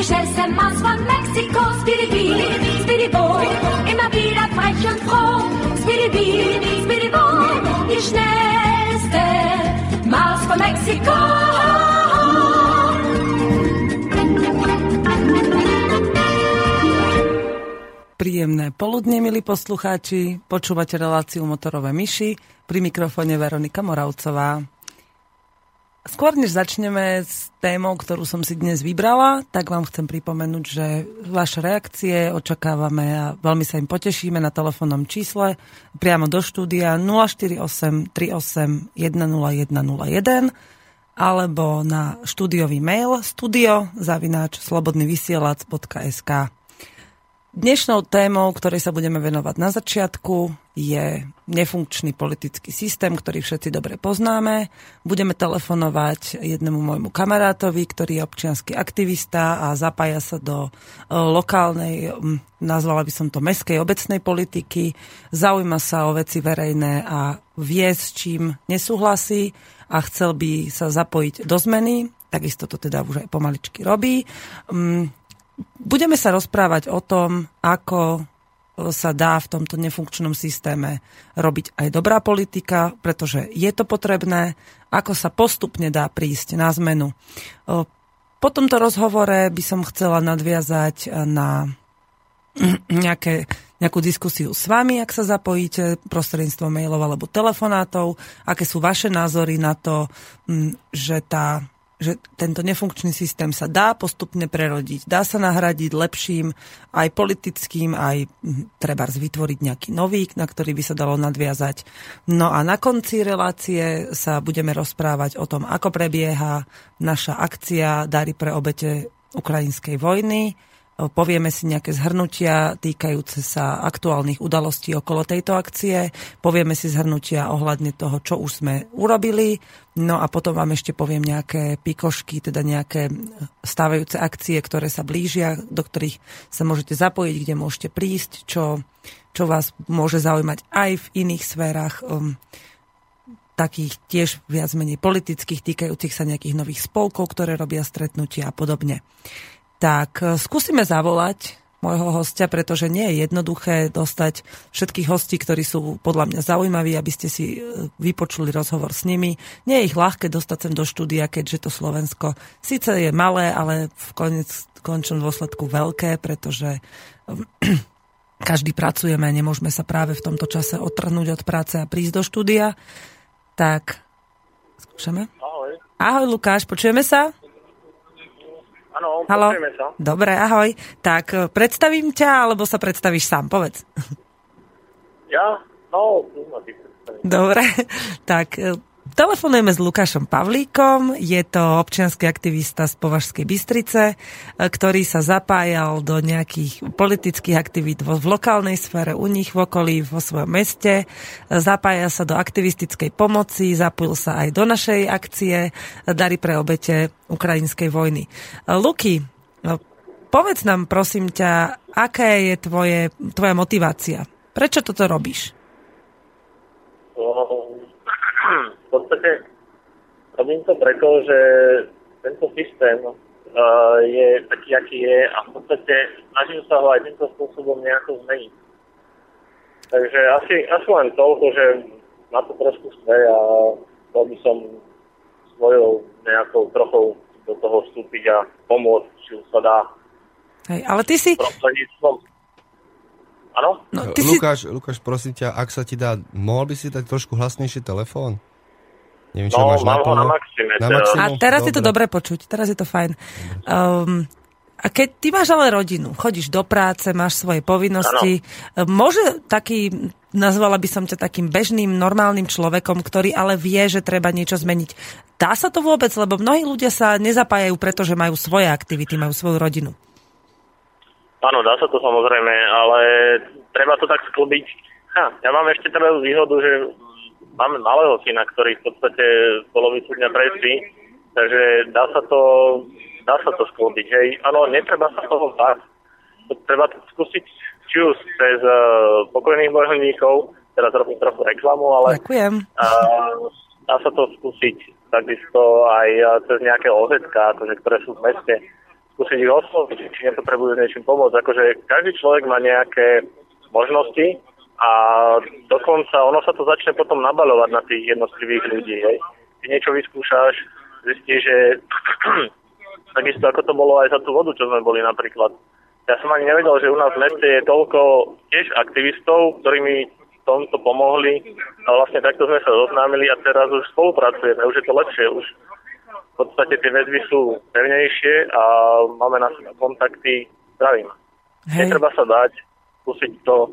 schnellste Maus von Mexiko, Speedy Bee, Speedy Bo, immer wieder frech und froh. Speedy Bee, Speedy Bo, die schnellste Maus von Mexiko. Príjemné poludne, milí poslucháči. Počúvate reláciu Motorové myši. Pri mikrofóne Veronika Moravcová. Skôr než začneme s témou, ktorú som si dnes vybrala, tak vám chcem pripomenúť, že vaše reakcie očakávame a veľmi sa im potešíme na telefónnom čísle priamo do štúdia 048 38 10101 alebo na štúdiový mail studio zavináč slobodnyvysielac.sk Dnešnou témou, ktorej sa budeme venovať na začiatku, je nefunkčný politický systém, ktorý všetci dobre poznáme. Budeme telefonovať jednému môjmu kamarátovi, ktorý je občianský aktivista a zapája sa do e, lokálnej, nazvala by som to meskej obecnej politiky, zaujíma sa o veci verejné a vie, s čím nesúhlasí a chcel by sa zapojiť do zmeny. Takisto to teda už aj pomaličky robí budeme sa rozprávať o tom, ako sa dá v tomto nefunkčnom systéme robiť aj dobrá politika, pretože je to potrebné, ako sa postupne dá prísť na zmenu. Po tomto rozhovore by som chcela nadviazať na nejaké, nejakú diskusiu s vami, ak sa zapojíte prostredníctvom mailov alebo telefonátov, aké sú vaše názory na to, že tá že tento nefunkčný systém sa dá postupne prerodiť, dá sa nahradiť lepším, aj politickým, aj hm, treba vytvoriť nejaký nový, na ktorý by sa dalo nadviazať. No a na konci relácie sa budeme rozprávať o tom, ako prebieha naša akcia Dary pre obete ukrajinskej vojny, povieme si nejaké zhrnutia týkajúce sa aktuálnych udalostí okolo tejto akcie, povieme si zhrnutia ohľadne toho, čo už sme urobili, no a potom vám ešte poviem nejaké pikošky, teda nejaké stávajúce akcie, ktoré sa blížia, do ktorých sa môžete zapojiť, kde môžete prísť, čo, čo vás môže zaujímať aj v iných sférach um, takých tiež viac menej politických, týkajúcich sa nejakých nových spolkov, ktoré robia stretnutia a podobne. Tak e, skúsime zavolať môjho hostia, pretože nie je jednoduché dostať všetkých hostí, ktorí sú podľa mňa zaujímaví, aby ste si e, vypočuli rozhovor s nimi. Nie je ich ľahké dostať sem do štúdia, keďže to Slovensko síce je malé, ale v konec, končnom dôsledku veľké, pretože každý pracujeme, nemôžeme sa práve v tomto čase otrhnúť od práce a prísť do štúdia. Tak, skúšame. Ahoj. Ahoj Lukáš, počujeme sa? Áno, počujeme sa. Dobre, ahoj. Tak e, predstavím ťa, alebo sa predstavíš sám, povedz. Ja? No, Dobre, tak e, Telefonujeme s Lukášom Pavlíkom, je to občianský aktivista z Považskej Bystrice, e, ktorý sa zapájal do nejakých politických aktivít v lokálnej sfére, u nich v okolí, vo svojom meste. Zapája sa do aktivistickej pomoci, zapojil sa aj do našej akcie Dary pre obete ukrajinskej vojny. E, Luky, e, povedz nám prosím ťa, aká je tvoje, tvoja motivácia? Prečo toto robíš? Podstate robím to preto, že tento systém uh, je taký, aký je a v podstate snažím sa ho aj týmto spôsobom nejako zmeniť. Takže asi, asi len toľko, že na to trošku sme a chcel by som svojou nejakou trochou do toho vstúpiť a pomôcť, či sa dá. Hej, ale ty si... Áno? No, ty Lukáš, si... Lukáš, prosím ťa, ak sa ti dá, mohol by si dať trošku hlasnejší telefón? Neviem, čo no, máš na, na maxime. Na maximum? A teraz dobre. je to dobre počuť, teraz je to fajn. Um, a keď ty máš ale rodinu, chodíš do práce, máš svoje povinnosti, ano. môže taký nazvala by som ťa takým bežným, normálnym človekom, ktorý ale vie, že treba niečo zmeniť. Dá sa to vôbec? Lebo mnohí ľudia sa nezapájajú, pretože majú svoje aktivity, majú svoju rodinu. Áno, dá sa to samozrejme, ale treba to tak sklbiť. Ha, ja mám ešte teda výhodu, že máme malého syna, ktorý v podstate polovicu dňa prespí, takže dá sa to, dá sa to sklbiť. Hej, áno, netreba sa toho báť. Treba to skúsiť či už cez uh, pokojných bojovníkov, teraz robím trochu reklamu, ale Ďakujem. Uh, dá sa to skúsiť takisto aj uh, cez nejaké OZK, akože, ktoré sú v meste, skúsiť ich osloviť, či nepotrebujú niečím pomôcť. Akože každý človek má nejaké možnosti a dokonca ono sa to začne potom nabalovať na tých jednotlivých ľudí. Hej. Keď niečo vyskúšaš, zistíš, že takisto ako to bolo aj za tú vodu, čo sme boli napríklad ja som ani nevedel, že u nás v meste je toľko tiež aktivistov, ktorí mi v tomto pomohli a vlastne takto sme sa zoznámili a teraz už spolupracujeme, už je to lepšie, už v podstate tie väzby sú pevnejšie a máme na seba kontakty. Zdravím. Hej. Netreba sa dať, skúsiť to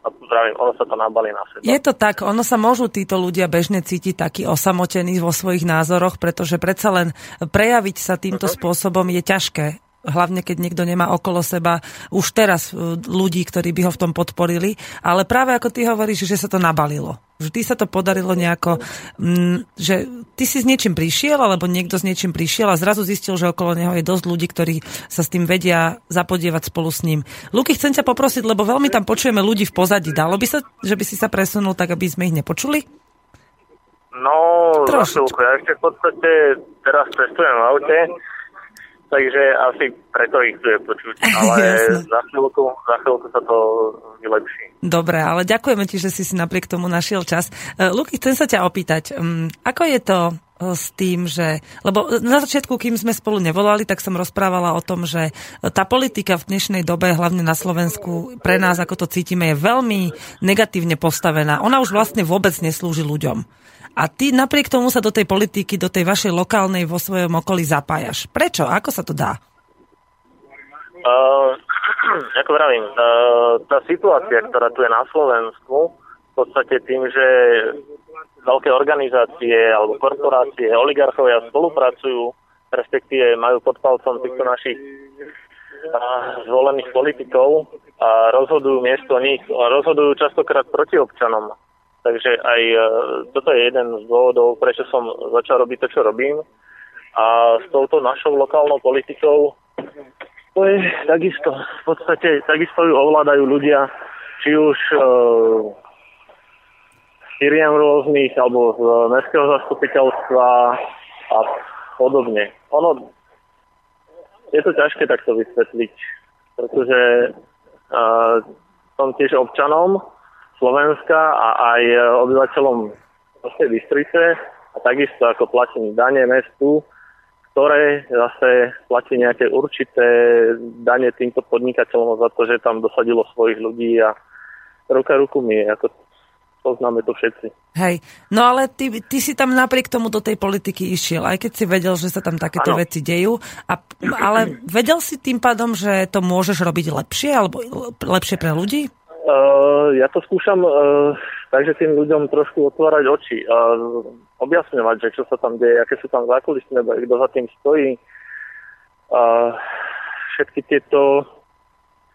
a zdravím, ono sa to nabalí na seba. Je to tak, ono sa môžu títo ľudia bežne cítiť takí osamotení vo svojich názoroch, pretože predsa len prejaviť sa týmto uh-huh. spôsobom je ťažké hlavne keď niekto nemá okolo seba už teraz e, ľudí, ktorí by ho v tom podporili, ale práve ako ty hovoríš, že sa to nabalilo. Vždy sa to podarilo nejako, mm, že ty si s niečím prišiel, alebo niekto s niečím prišiel a zrazu zistil, že okolo neho je dosť ľudí, ktorí sa s tým vedia zapodievať spolu s ním. Luky, chcem ťa poprosiť, lebo veľmi tam počujeme ľudí v pozadí. Dalo by sa, že by si sa presunul tak, aby sme ich nepočuli? No, Trošičku. Ja ešte v podstate teraz cestujem v aute takže asi preto ich tu je počuť, ale za chvíľku, za chvíľku sa to vylepší. Dobre, ale ďakujeme ti, že si si napriek tomu našiel čas. E, Luky, chcem sa ťa opýtať, mm, ako je to e, s tým, že... Lebo na začiatku, kým sme spolu nevolali, tak som rozprávala o tom, že tá politika v dnešnej dobe, hlavne na Slovensku, pre nás, ako to cítime, je veľmi negatívne postavená. Ona už vlastne vôbec neslúži ľuďom. A ty napriek tomu sa do tej politiky, do tej vašej lokálnej vo svojom okolí zapájaš. Prečo? Ako sa to dá? Uh, ako vravím, uh, tá situácia, ktorá tu je na Slovensku, v podstate tým, že veľké organizácie alebo korporácie, oligarchovia spolupracujú, respektíve majú pod palcom týchto našich uh, zvolených politikov a rozhodujú miesto nich rozhodujú častokrát proti občanom. Takže aj e, toto je jeden z dôvodov, prečo som začal robiť to, čo robím. A s touto našou lokálnou politikou to je takisto, v podstate takisto ju ovládajú ľudia, či už uh, firiem rôznych, alebo z mestského zastupiteľstva a podobne. Ono, je to ťažké takto vysvetliť, pretože uh, som tiež občanom Slovenska a aj e, obyvateľom Prostej Bystrice a takisto ako platím dane mestu, ktoré zase platí nejaké určité dane týmto podnikateľom za to, že tam dosadilo svojich ľudí a ruka ruku mi ako poznáme to všetci. Hej, no ale ty, ty si tam napriek tomu do tej politiky išiel, aj keď si vedel, že sa tam takéto ano. veci dejú, a, ale vedel si tým pádom, že to môžeš robiť lepšie, alebo lepšie pre ľudí? Uh, ja to skúšam uh, takže tým ľuďom trošku otvárať oči a objasňovať, že čo sa tam deje, aké sú tam zákulisné, kto za tým stojí. A všetky tieto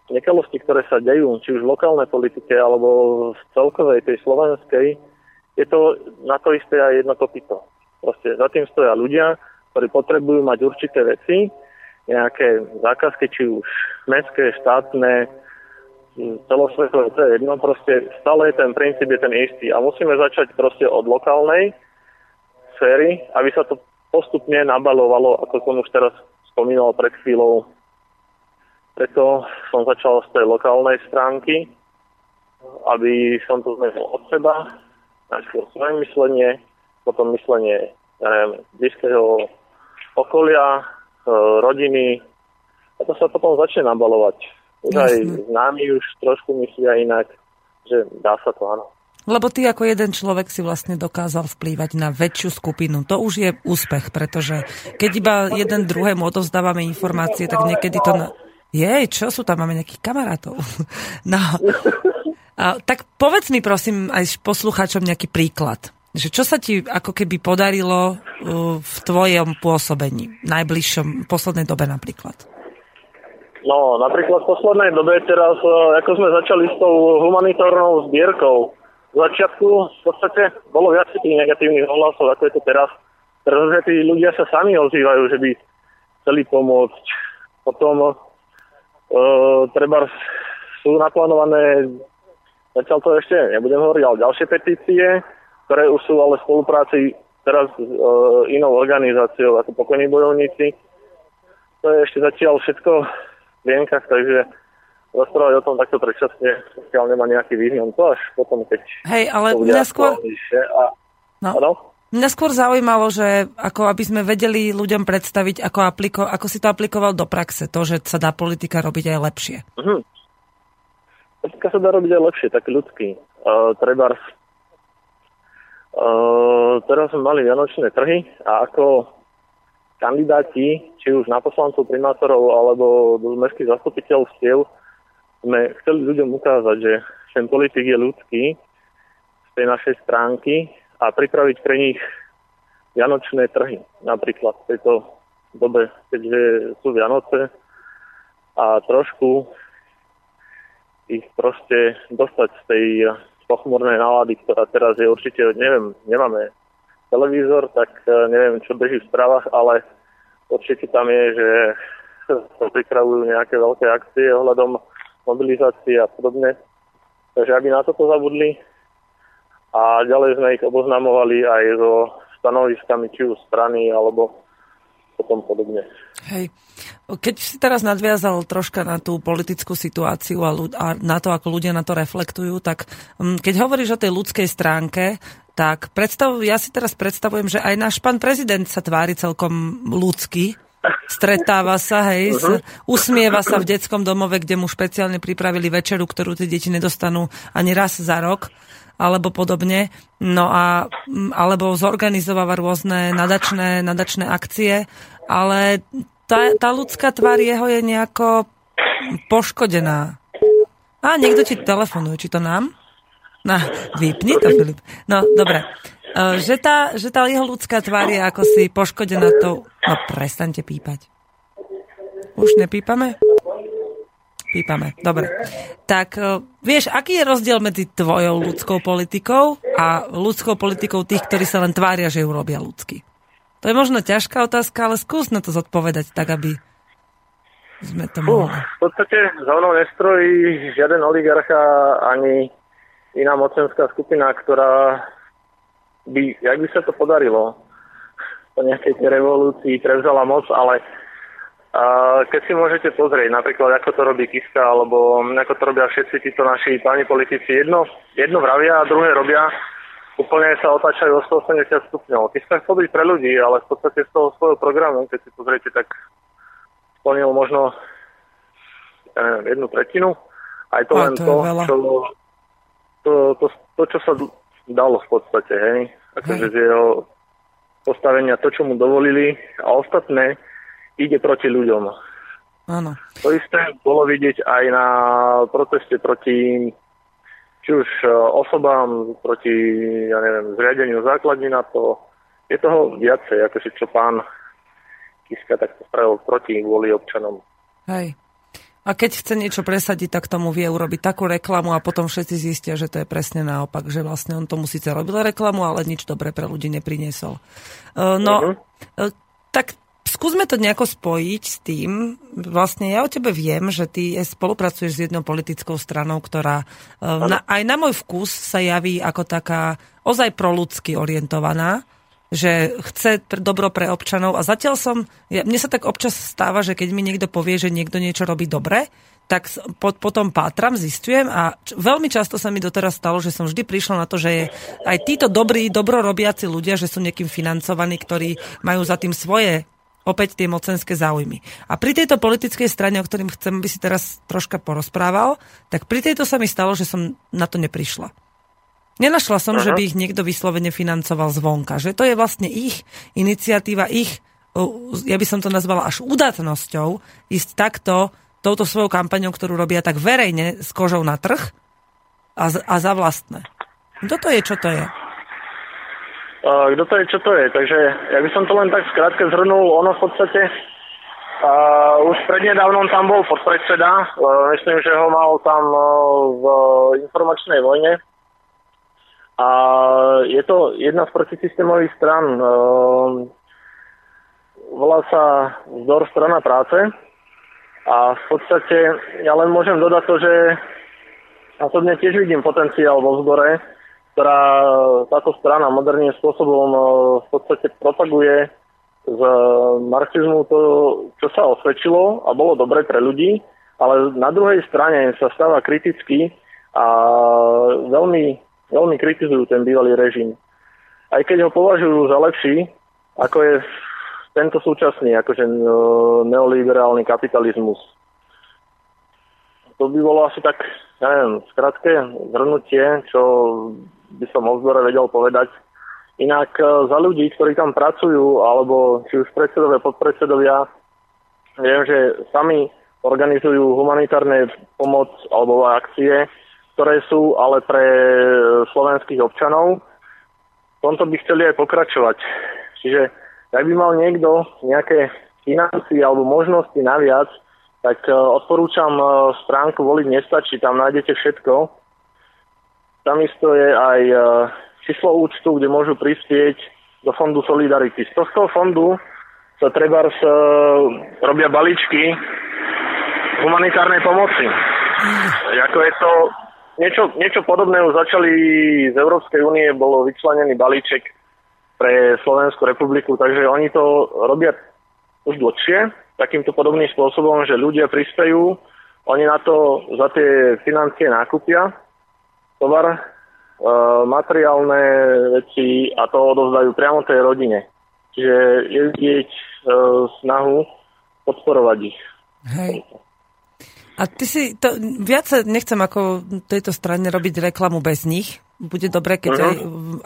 nekalosti, ktoré sa dejú, či už v lokálnej politike alebo v celkovej tej slovenskej, je to na to isté aj jedno kopito. Proste za tým stoja ľudia, ktorí potrebujú mať určité veci, nejaké zákazky, či už mestské, štátne, celosvetové, to je jedno, proste stále ten princíp je ten istý. A musíme začať proste od lokálnej sféry, aby sa to postupne nabalovalo, ako som už teraz spomínal pred chvíľou. Preto som začal z tej lokálnej stránky, aby som to zmenil od seba, najskôr svoje myslenie, potom myslenie ja neviem, blízkeho okolia, e, rodiny. A to sa potom začne nabalovať už aj známi už trošku myslia inak, že dá sa to, áno. Lebo ty ako jeden človek si vlastne dokázal vplývať na väčšiu skupinu. To už je úspech, pretože keď iba jeden druhému odovzdávame informácie, tak niekedy to... Na... Jej, čo sú tam? Máme nejakých kamarátov. No. A, tak povedz mi prosím aj poslucháčom nejaký príklad. Že čo sa ti ako keby podarilo uh, v tvojom pôsobení, najbližšom, poslednej dobe napríklad? No, napríklad v poslednej dobe teraz, uh, ako sme začali s tou humanitárnou zbierkou, v začiatku v podstate bolo viac tých negatívnych ohlasov, ako je to teraz. Teraz tí ľudia sa sami ozývajú, že by chceli pomôcť. Potom uh, treba sú naplánované, zatiaľ to ešte nebudem hovoriť, ale ďalšie petície, ktoré už sú ale v spolupráci teraz s uh, inou organizáciou ako pokojní bojovníci. To je ešte zatiaľ všetko v vienkach, takže rozprávať o tom takto predčasne, pokiaľ nemá nejaký význam. To až potom, keď... Hej, ale mňa skôr... A... No. Ano? Mňa skôr zaujímalo, že ako aby sme vedeli ľuďom predstaviť, ako, apliko, ako si to aplikoval do praxe, to, že sa dá politika robiť aj lepšie. Uh-huh. Politika sa dá robiť aj lepšie, tak ľudský. Uh, treba Uh, teraz sme mali vianočné trhy a ako kandidáti, či už na poslancov, primátorov alebo do mestských zastupiteľstiev, sme chceli ľuďom ukázať, že ten politik je ľudský z tej našej stránky a pripraviť pre nich vianočné trhy. Napríklad v tejto dobe, keďže sú Vianoce a trošku ich proste dostať z tej pochmurnej nálady, ktorá teraz je určite, neviem, nemáme televízor, tak e, neviem, čo beží v správach, ale určite tam je, že pripravujú nejaké veľké akcie ohľadom mobilizácie a podobne. Takže aby na toto zabudli a ďalej sme ich oboznamovali aj so stanoviskami či už strany alebo potom podobne. Hej. Keď si teraz nadviazal troška na tú politickú situáciu a, ľud- a na to, ako ľudia na to reflektujú, tak um, keď hovoríš o tej ľudskej stránke, tak predstav, ja si teraz predstavujem, že aj náš pán prezident sa tvári celkom ľudský. Stretáva sa, hej, uh-huh. usmieva sa v detskom domove, kde mu špeciálne pripravili večeru, ktorú tie deti nedostanú ani raz za rok alebo podobne. No a alebo zorganizováva rôzne nadačné, nadačné akcie, ale tá, tá ľudská tvár jeho je nejako poškodená. A niekto ti telefonuje, či to nám? No, vypni to, Filip. No, dobre. E, že tá, že tá jeho ľudská tvár je ako si poškodená tou... No, prestaňte pípať. Už nepípame? Pípame, dobre. Tak e, vieš, aký je rozdiel medzi tvojou ľudskou politikou a ľudskou politikou tých, ktorí sa len tvária, že ju robia ľudsky? To je možno ťažká otázka, ale skús na to zodpovedať tak, aby sme to mohli. Uh, v podstate za mnou nestrojí žiaden oligarcha ani iná mocenská skupina, ktorá by, jak by sa to podarilo, po nejakej tej revolúcii prevzala moc, ale a keď si môžete pozrieť, napríklad ako to robí Kiska, alebo ako to robia všetci títo naši páni politici, jedno, jedno vravia a druhé robia úplne sa otáčajú o 180 stupňov. Sa chcel byť pre ľudí, ale v podstate z toho svojho programu, keď si pozriete, tak splnil možno ja neviem, jednu tretinu. Aj to a len to, to čo, to, to, to, čo sa dalo v podstate, hej. Akože z jeho postavenia to, čo mu dovolili a ostatné ide proti ľuďom. Áno. To isté bolo vidieť aj na proteste proti či už e, osobám proti, ja neviem, zriadeniu základní na to. Je toho viacej, akože čo pán Kiska takto spravil proti kvôli občanom. Hej. A keď chce niečo presadiť, tak tomu vie urobiť takú reklamu a potom všetci zistia, že to je presne naopak, že vlastne on tomu síce robil reklamu, ale nič dobre pre ľudí nepriniesol. Uh, no, uh-huh. tak skúsme to nejako spojiť s tým. Vlastne ja o tebe viem, že ty spolupracuješ s jednou politickou stranou, ktorá eh, na, aj na môj vkus sa javí ako taká ozaj proludsky orientovaná že chce dobro pre občanov a zatiaľ som, ja, mne sa tak občas stáva, že keď mi niekto povie, že niekto niečo robí dobre, tak po, potom pátram, zistujem a č- veľmi často sa mi doteraz stalo, že som vždy prišla na to, že je aj títo dobrí, dobrorobiaci ľudia, že sú niekým financovaní, ktorí majú za tým svoje opäť tie mocenské záujmy. A pri tejto politickej strane, o ktorým chcem, by si teraz troška porozprával, tak pri tejto sa mi stalo, že som na to neprišla. Nenašla som, Aha. že by ich niekto vyslovene financoval zvonka. Že to je vlastne ich iniciatíva, ich, ja by som to nazvala až udatnosťou, ísť takto, touto svojou kampaňou, ktorú robia tak verejne s kožou na trh, a, a za vlastné. Kto to je, čo to je? Kto to je, čo to je? Takže ja by som to len tak skrátke zhrnul. Ono v podstate uh, už prednedávnom tam bol podpredseda. Uh, myslím, že ho mal tam uh, v informačnej vojne. A je to jedna z protisystémových stran. Uh, volá sa Zdor strana práce. A v podstate ja len môžem dodať to, že osobne tiež vidím potenciál vo vzgore, ktorá táto strana moderným spôsobom e, v podstate propaguje z marxizmu to, čo sa osvedčilo a bolo dobre pre ľudí, ale na druhej strane sa stáva kriticky a veľmi, veľmi kritizujú ten bývalý režim. Aj keď ho považujú za lepší, ako je tento súčasný, akože no, neoliberálny kapitalizmus. To by bolo asi tak, neviem, skratké zhrnutie, čo by som o vedel povedať. Inak e, za ľudí, ktorí tam pracujú, alebo či už predsedovia, podpredsedovia, viem, že sami organizujú humanitárne pomoc alebo akcie, ktoré sú ale pre slovenských občanov. V tomto by chceli aj pokračovať. Čiže ak by mal niekto nejaké financie alebo možnosti naviac, tak e, odporúčam e, stránku Voliť nestačí, tam nájdete všetko. Tam isto je aj e, číslo účtu, kde môžu prispieť do fondu Solidarity. Z tohto fondu sa treba robia balíčky humanitárnej pomoci. Ako je to niečo, niečo podobné už začali z Európskej únie, bolo vyčlenený balíček pre Slovenskú republiku, takže oni to robia už dlhšie, takýmto podobným spôsobom, že ľudia prispejú, oni na to za tie financie nákupia tovar, e, materiálne veci a to odovzdajú priamo tej rodine. Čiže je vidieť e, snahu podporovať ich. Hej. A ty si, to, viac nechcem ako tejto strane robiť reklamu bez nich. Bude dobre, keď uh-huh. aj,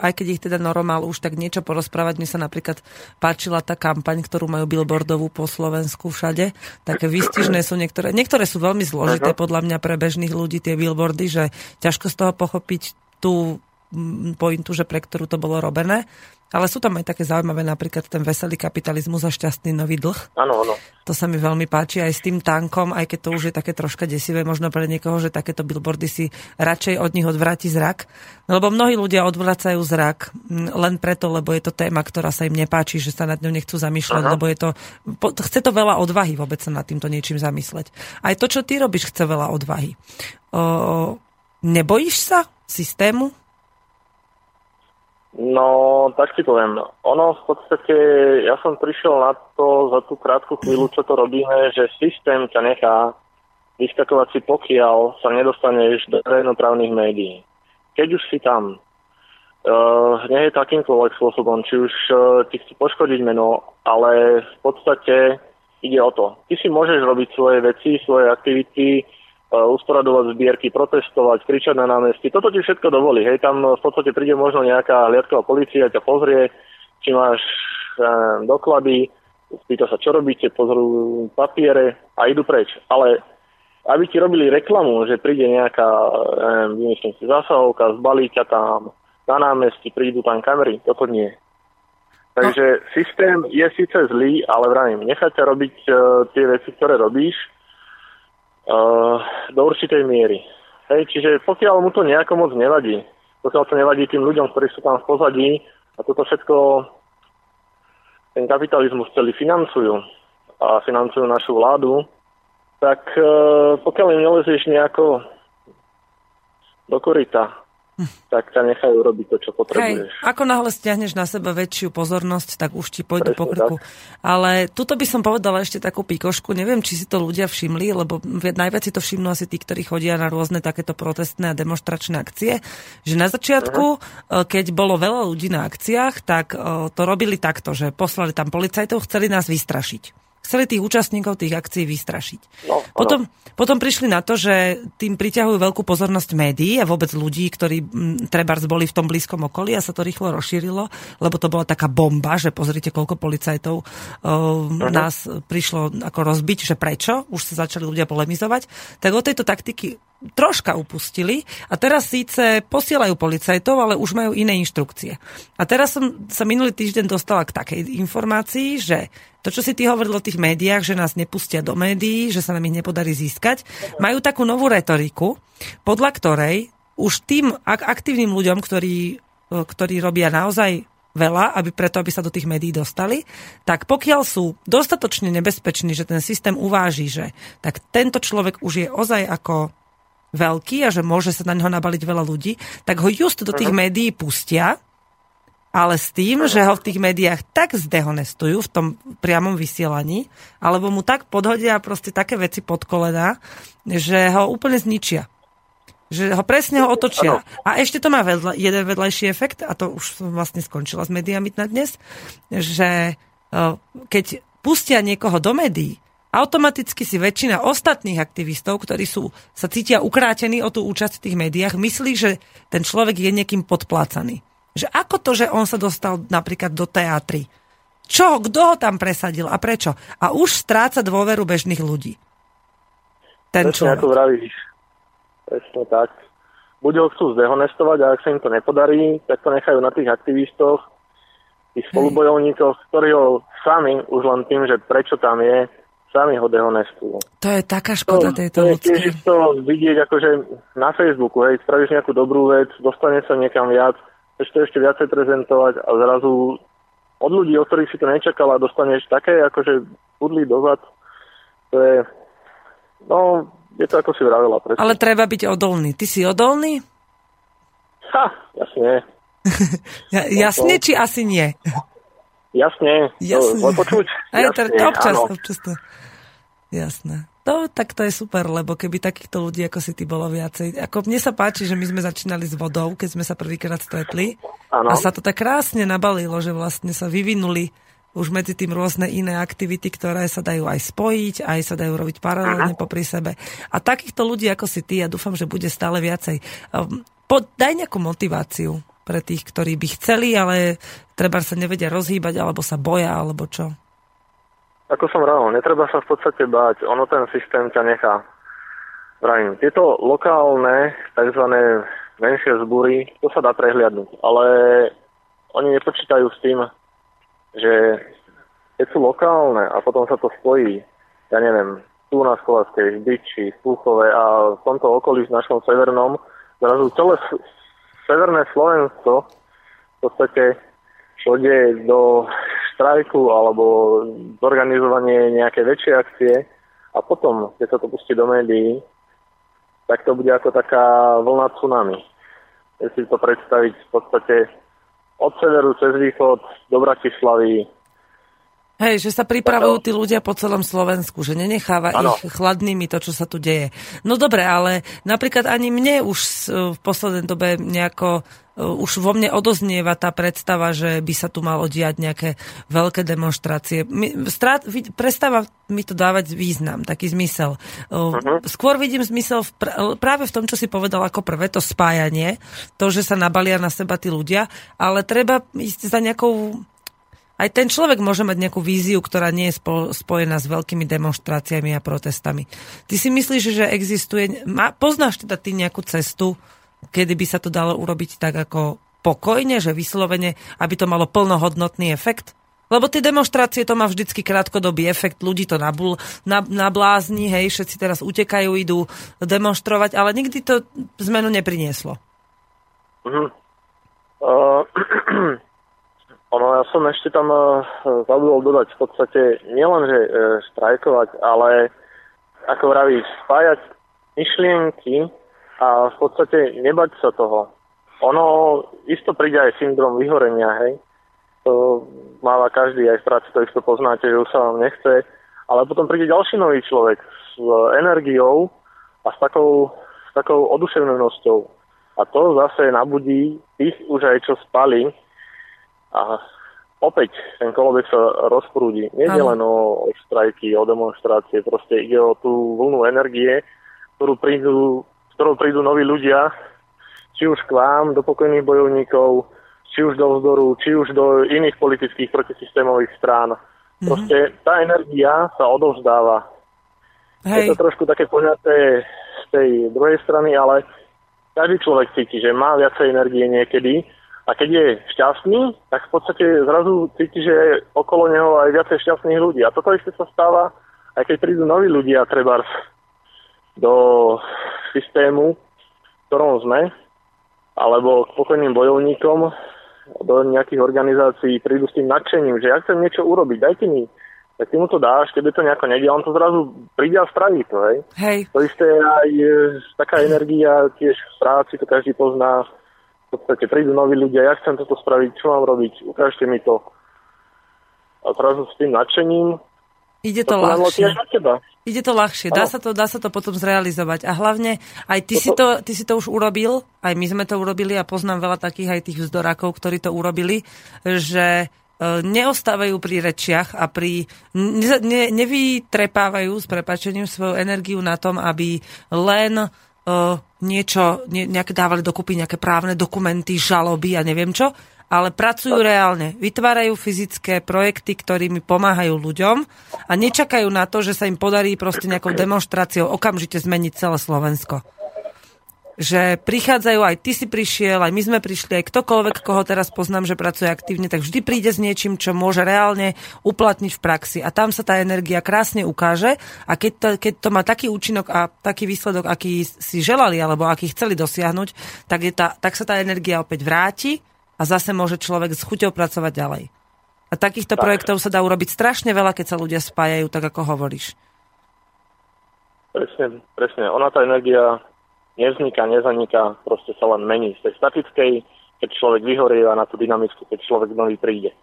aj keď ich teda normal už tak niečo porozprávať. Mne sa napríklad páčila tá kampaň, ktorú majú billboardovú po Slovensku všade. Také výstižné sú niektoré. Niektoré sú veľmi zložité uh-huh. podľa mňa pre bežných ľudí tie billboardy, že ťažko z toho pochopiť tú pointu, že pre ktorú to bolo robené. Ale sú tam aj také zaujímavé, napríklad ten veselý kapitalizmus a šťastný nový dlh. Áno, áno. To sa mi veľmi páči aj s tým tankom, aj keď to už je také troška desivé možno pre niekoho, že takéto billboardy si radšej od nich odvráti zrak. No, lebo mnohí ľudia odvracajú zrak len preto, lebo je to téma, ktorá sa im nepáči, že sa nad ňou nechcú zamýšľať, Aha. lebo je to, chce to veľa odvahy vôbec sa nad týmto niečím zamysleť. Aj to, čo ty robíš, chce veľa odvahy. O, nebojíš sa systému? No, tak ti poviem. Ono v podstate, ja som prišiel na to za tú krátku chvíľu, čo to robíme, že systém ťa nechá vyskakovať si pokiaľ sa nedostaneš do verejnoprávnych médií. Keď už si tam, uh, nie je takýmkoľvek spôsobom, či už uh, ti chci poškodiť meno, ale v podstate ide o to. Ty si môžeš robiť svoje veci, svoje aktivity, E, usporadovať zbierky, protestovať, kričať na námestí. Toto ti všetko dovolí. Hej, tam v podstate príde možno nejaká hliadková policia, ťa pozrie, či máš e, doklady, spýta sa, čo robíte, pozrú papiere a idú preč. Ale aby ti robili reklamu, že príde nejaká, neviem, vymyslím si, zásahovka, zbalí ťa tam na námestí, prídu tam kamery, toto nie. Takže systém je síce zlý, ale vravím, nechať sa robiť uh, tie veci, ktoré robíš, Uh, do určitej miery. Hej, čiže pokiaľ mu to nejako moc nevadí, pokiaľ to nevadí tým ľuďom, ktorí sú tam v pozadí a toto všetko ten kapitalizmus celý financujú a financujú našu vládu, tak uh, pokiaľ im nelezieš nejako do korita, tak ťa nechajú robiť to, čo potrebuješ. Hej, ako náhle stiahneš na seba väčšiu pozornosť, tak už ti pôjdu po krku. Tak. Ale tuto by som povedala ešte takú pikošku, neviem, či si to ľudia všimli, lebo najviac si to všimnú asi tí, ktorí chodia na rôzne takéto protestné a demonstračné akcie, že na začiatku, uh-huh. keď bolo veľa ľudí na akciách, tak e, to robili takto, že poslali tam policajtov, chceli nás vystrašiť chceli tých účastníkov tých akcií vystrašiť. No, potom, potom prišli na to, že tým priťahujú veľkú pozornosť médií a vôbec ľudí, ktorí treba boli v tom blízkom okolí a sa to rýchlo rozšírilo, lebo to bola taká bomba, že pozrite, koľko policajtov uh, nás prišlo ako rozbiť, že prečo, už sa začali ľudia polemizovať. Tak od tejto taktiky troška upustili a teraz síce posielajú policajtov, ale už majú iné inštrukcie. A teraz som sa minulý týždeň dostala k takej informácii, že to, čo si ty hovoril o tých médiách, že nás nepustia do médií, že sa nám ich nepodarí získať, majú takú novú retoriku, podľa ktorej už tým aktívnym ľuďom, ktorí, e, ktorí robia naozaj veľa, aby preto, aby sa do tých médií dostali, tak pokiaľ sú dostatočne nebezpeční, že ten systém uváži, že tak tento človek už je ozaj ako veľký a že môže sa na neho nabaliť veľa ľudí, tak ho just do tých médií pustia, ale s tým, že ho v tých médiách tak zdehonestujú v tom priamom vysielaní, alebo mu tak podhodia proste také veci pod kolena, že ho úplne zničia. Že ho presne ho otočia. Ano. A ešte to má vedľa, jeden vedľajší efekt, a to už som vlastne skončila s médiami na dnes, že keď pustia niekoho do médií, automaticky si väčšina ostatných aktivistov, ktorí sú, sa cítia ukrátení o tú účasť v tých médiách, myslí, že ten človek je niekým podplácaný. Že ako to, že on sa dostal napríklad do teatry? Čo? Kto ho tam presadil a prečo? A už stráca dôveru bežných ľudí. Ten Presne ako vravíš. Presne tak. Buď ho chcú zdehonestovať a ak sa im to nepodarí, tak to nechajú na tých aktivistoch, tých spolubojovníkoch, ktorí ho sami, už len tým, že prečo tam je, sami ho dehonestujú. To je taká škoda to, tejto to ľudskej. To to vidieť akože na Facebooku, hej, spravíš nejakú dobrú vec, dostane sa niekam viac, ešte ešte viacej prezentovať a zrazu od ľudí, od ktorých si to nečakala, dostaneš také akože pudlí dozad. To je, no, je to ako si vravela. Presne. Ale treba byť odolný. Ty si odolný? Ha, jasne. ja, jasne, či asi nie? Jasne. Jasne. To, počuť? Aj, jasne, občas, áno. občas to. Jasné. No, tak to je super, lebo keby takýchto ľudí ako si ty bolo viacej. Ako mne sa páči, že my sme začínali s vodou, keď sme sa prvýkrát stretli. Ano. A sa to tak krásne nabalilo, že vlastne sa vyvinuli už medzi tým rôzne iné aktivity, ktoré sa dajú aj spojiť, aj sa dajú robiť paralelne popri sebe. A takýchto ľudí ako si ty, ja dúfam, že bude stále viacej. Ehm, po, daj nejakú motiváciu pre tých, ktorí by chceli, ale treba sa nevedia rozhýbať, alebo sa boja, alebo čo. Ako som hovoril, netreba sa v podstate báť, ono ten systém ťa nechá. Vrajím, tieto lokálne, tzv. menšie zbúry, to sa dá prehliadnúť, ale oni nepočítajú s tým, že keď sú lokálne a potom sa to spojí, ja neviem, tu na Skolaskej, v Byči, v Púchove a v tomto okolí v našom severnom, zrazu celé severné Slovensko v podstate pôjde do štrajku alebo zorganizovanie nejaké väčšie akcie a potom, keď sa to pustí do médií, tak to bude ako taká vlna tsunami. Je si to predstaviť v podstate od severu cez východ do Bratislavy, Hej, že sa pripravujú tí ľudia po celom Slovensku, že nenecháva ano. ich chladnými to, čo sa tu deje. No dobre, ale napríklad ani mne už v poslednej dobe nejako už vo mne odoznieva tá predstava, že by sa tu malo diať nejaké veľké demonstrácie. Strát, prestáva mi to dávať význam, taký zmysel. Uh-huh. Skôr vidím zmysel v, práve v tom, čo si povedal ako prvé, to spájanie, to, že sa nabalia na seba tí ľudia, ale treba ísť za nejakou aj ten človek môže mať nejakú víziu, ktorá nie je spojená s veľkými demonstráciami a protestami. Ty si myslíš, že existuje, má, poznáš teda ty nejakú cestu, kedy by sa to dalo urobiť tak ako pokojne, že vyslovene, aby to malo plnohodnotný efekt? Lebo tie demonstrácie to má vždycky krátkodobý efekt, ľudí to nabul, nab, nablázni, hej, všetci teraz utekajú, idú demonstrovať, ale nikdy to zmenu neprinieslo. Uh-huh. Uh, ono, ja som ešte tam uh, zabudol dodať v podstate nielen, že uh, štrajkovať, ale ako vravíš, spájať myšlienky a v podstate nebať sa toho. Ono isto príde aj syndrom vyhorenia, hej. To máva každý, aj v práci to isto poznáte, že už sa vám nechce, ale potom príde ďalší nový človek s energiou a s takou, s takou oduševnenosťou. A to zase nabudí tých už aj čo spali, a opäť ten kolobek sa rozprúdi. Nie je len o, o štrajky, o demonstrácie, proste ide o tú vlnu energie, ktorú prídu, ktorou prídu noví ľudia, či už k vám, do pokojných bojovníkov, či už do vzdoru, či už do iných politických protisystémových strán. Mhm. Proste mm-hmm. tá energia sa odovzdáva. Hej. Je to trošku také poňaté z tej druhej strany, ale každý človek cíti, že má viacej energie niekedy a keď je šťastný, tak v podstate zrazu cíti, že je okolo neho aj viacej šťastných ľudí. A toto isté sa stáva, aj keď prídu noví ľudia treba do systému, v ktorom sme, alebo k pokojným bojovníkom do nejakých organizácií prídu s tým nadšením, že ja chcem niečo urobiť, dajte mi tak ty mu to dáš, keby to nejako nedie, on to zrazu príde a spraví to, hej. Hej. To isté aj e, taká energia tiež v práci, to každý pozná. V podstate prídu noví ľudia, ja chcem toto spraviť, čo mám robiť, ukážte mi to. A zrazu s tým nadšením Ide to, to ľahšie. Ide to ľahšie, dá sa to, dá sa to potom zrealizovať. A hlavne, aj ty, Toto... si to, ty si to už urobil, aj my sme to urobili a poznám veľa takých aj tých vzdorákov, ktorí to urobili, že E, neostávajú pri rečiach a pri, ne, ne, nevytrepávajú s prepačením svoju energiu na tom, aby len uh, niečo, ne, nejaké dávali dokupy nejaké právne dokumenty, žaloby a neviem čo, ale pracujú reálne, vytvárajú fyzické projekty, ktorými pomáhajú ľuďom a nečakajú na to, že sa im podarí proste nejakou demonstráciou okamžite zmeniť celé Slovensko že prichádzajú, aj ty si prišiel, aj my sme prišli, aj ktokoľvek, koho teraz poznám, že pracuje aktívne, tak vždy príde s niečím, čo môže reálne uplatniť v praxi. A tam sa tá energia krásne ukáže a keď to, keď to má taký účinok a taký výsledok, aký si želali alebo aký chceli dosiahnuť, tak, je tá, tak sa tá energia opäť vráti a zase môže človek s chuťou pracovať ďalej. A takýchto tak. projektov sa dá urobiť strašne veľa, keď sa ľudia spájajú, tak ako hovoríš. Presne, presne. Ona tá energia nevzniká, nezaniká, proste sa len mení z tej statickej, keď človek vyhorieva na tú dynamickú, keď človek nový príde.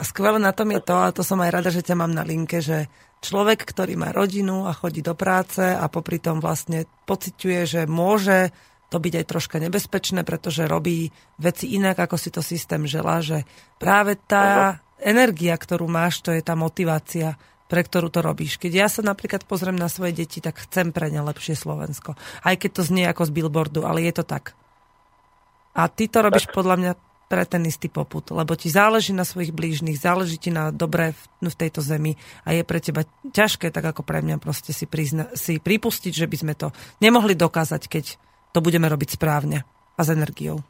A skvelé na tom je to, a to som aj rada, že ťa mám na linke, že človek, ktorý má rodinu a chodí do práce a popri tom vlastne pociťuje, že môže to byť aj troška nebezpečné, pretože robí veci inak, ako si to systém želá, že práve tá energia, ktorú máš, to je tá motivácia pre ktorú to robíš. Keď ja sa napríklad pozriem na svoje deti, tak chcem pre ne lepšie Slovensko. Aj keď to znie ako z billboardu, ale je to tak. A ty to robíš podľa mňa pre ten istý poput, lebo ti záleží na svojich blížnych, záleží ti na dobré v, v tejto zemi a je pre teba ťažké, tak ako pre mňa proste si, prizna, si pripustiť, že by sme to nemohli dokázať, keď to budeme robiť správne a s energiou.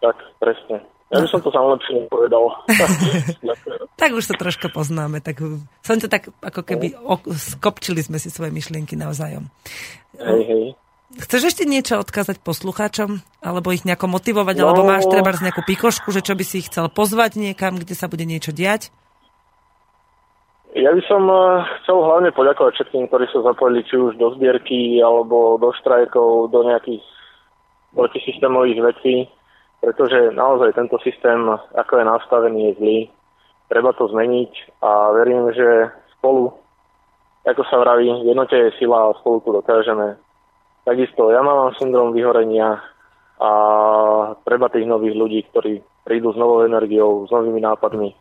Tak, presne. Ja by som to sám lepšie nepovedal. tak už sa troška poznáme. Tak som to tak, ako keby skopčili sme si svoje myšlienky navzájom. Hej, hej. Chceš ešte niečo odkázať poslucháčom? Alebo ich nejako motivovať? No... Alebo máš treba nejakú pikošku, že čo by si ich chcel pozvať niekam, kde sa bude niečo diať? Ja by som eh, chcel hlavne poďakovať všetkým, ktorí sa zapojili či už do zbierky, alebo do štrajkov, do nejakých protisystémových vecí pretože naozaj tento systém, ako je nastavený, je zlý. Treba to zmeniť a verím, že spolu, ako sa vraví, jednote je sila a spolu tu dokážeme. Takisto ja mám syndrom vyhorenia a treba tých nových ľudí, ktorí prídu s novou energiou, s novými nápadmi.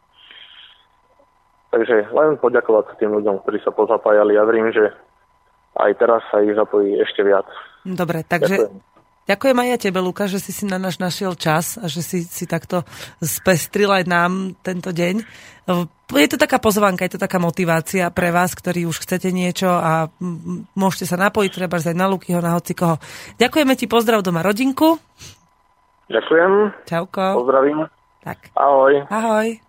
Takže len poďakovať tým ľuďom, ktorí sa pozapájali. Ja verím, že aj teraz sa ich zapojí ešte viac. Dobre, takže Ďakujem. Ďakujem aj ja tebe, Luka, že si si na náš našiel čas a že si, si takto spestril aj nám tento deň. Je to taká pozvanka, je to taká motivácia pre vás, ktorí už chcete niečo a môžete sa napojiť, treba aj na Lukyho, na hocikoho. Ďakujeme ti, pozdrav doma rodinku. Ďakujem. Čauko. Pozdravím. Tak. Ahoj. Ahoj.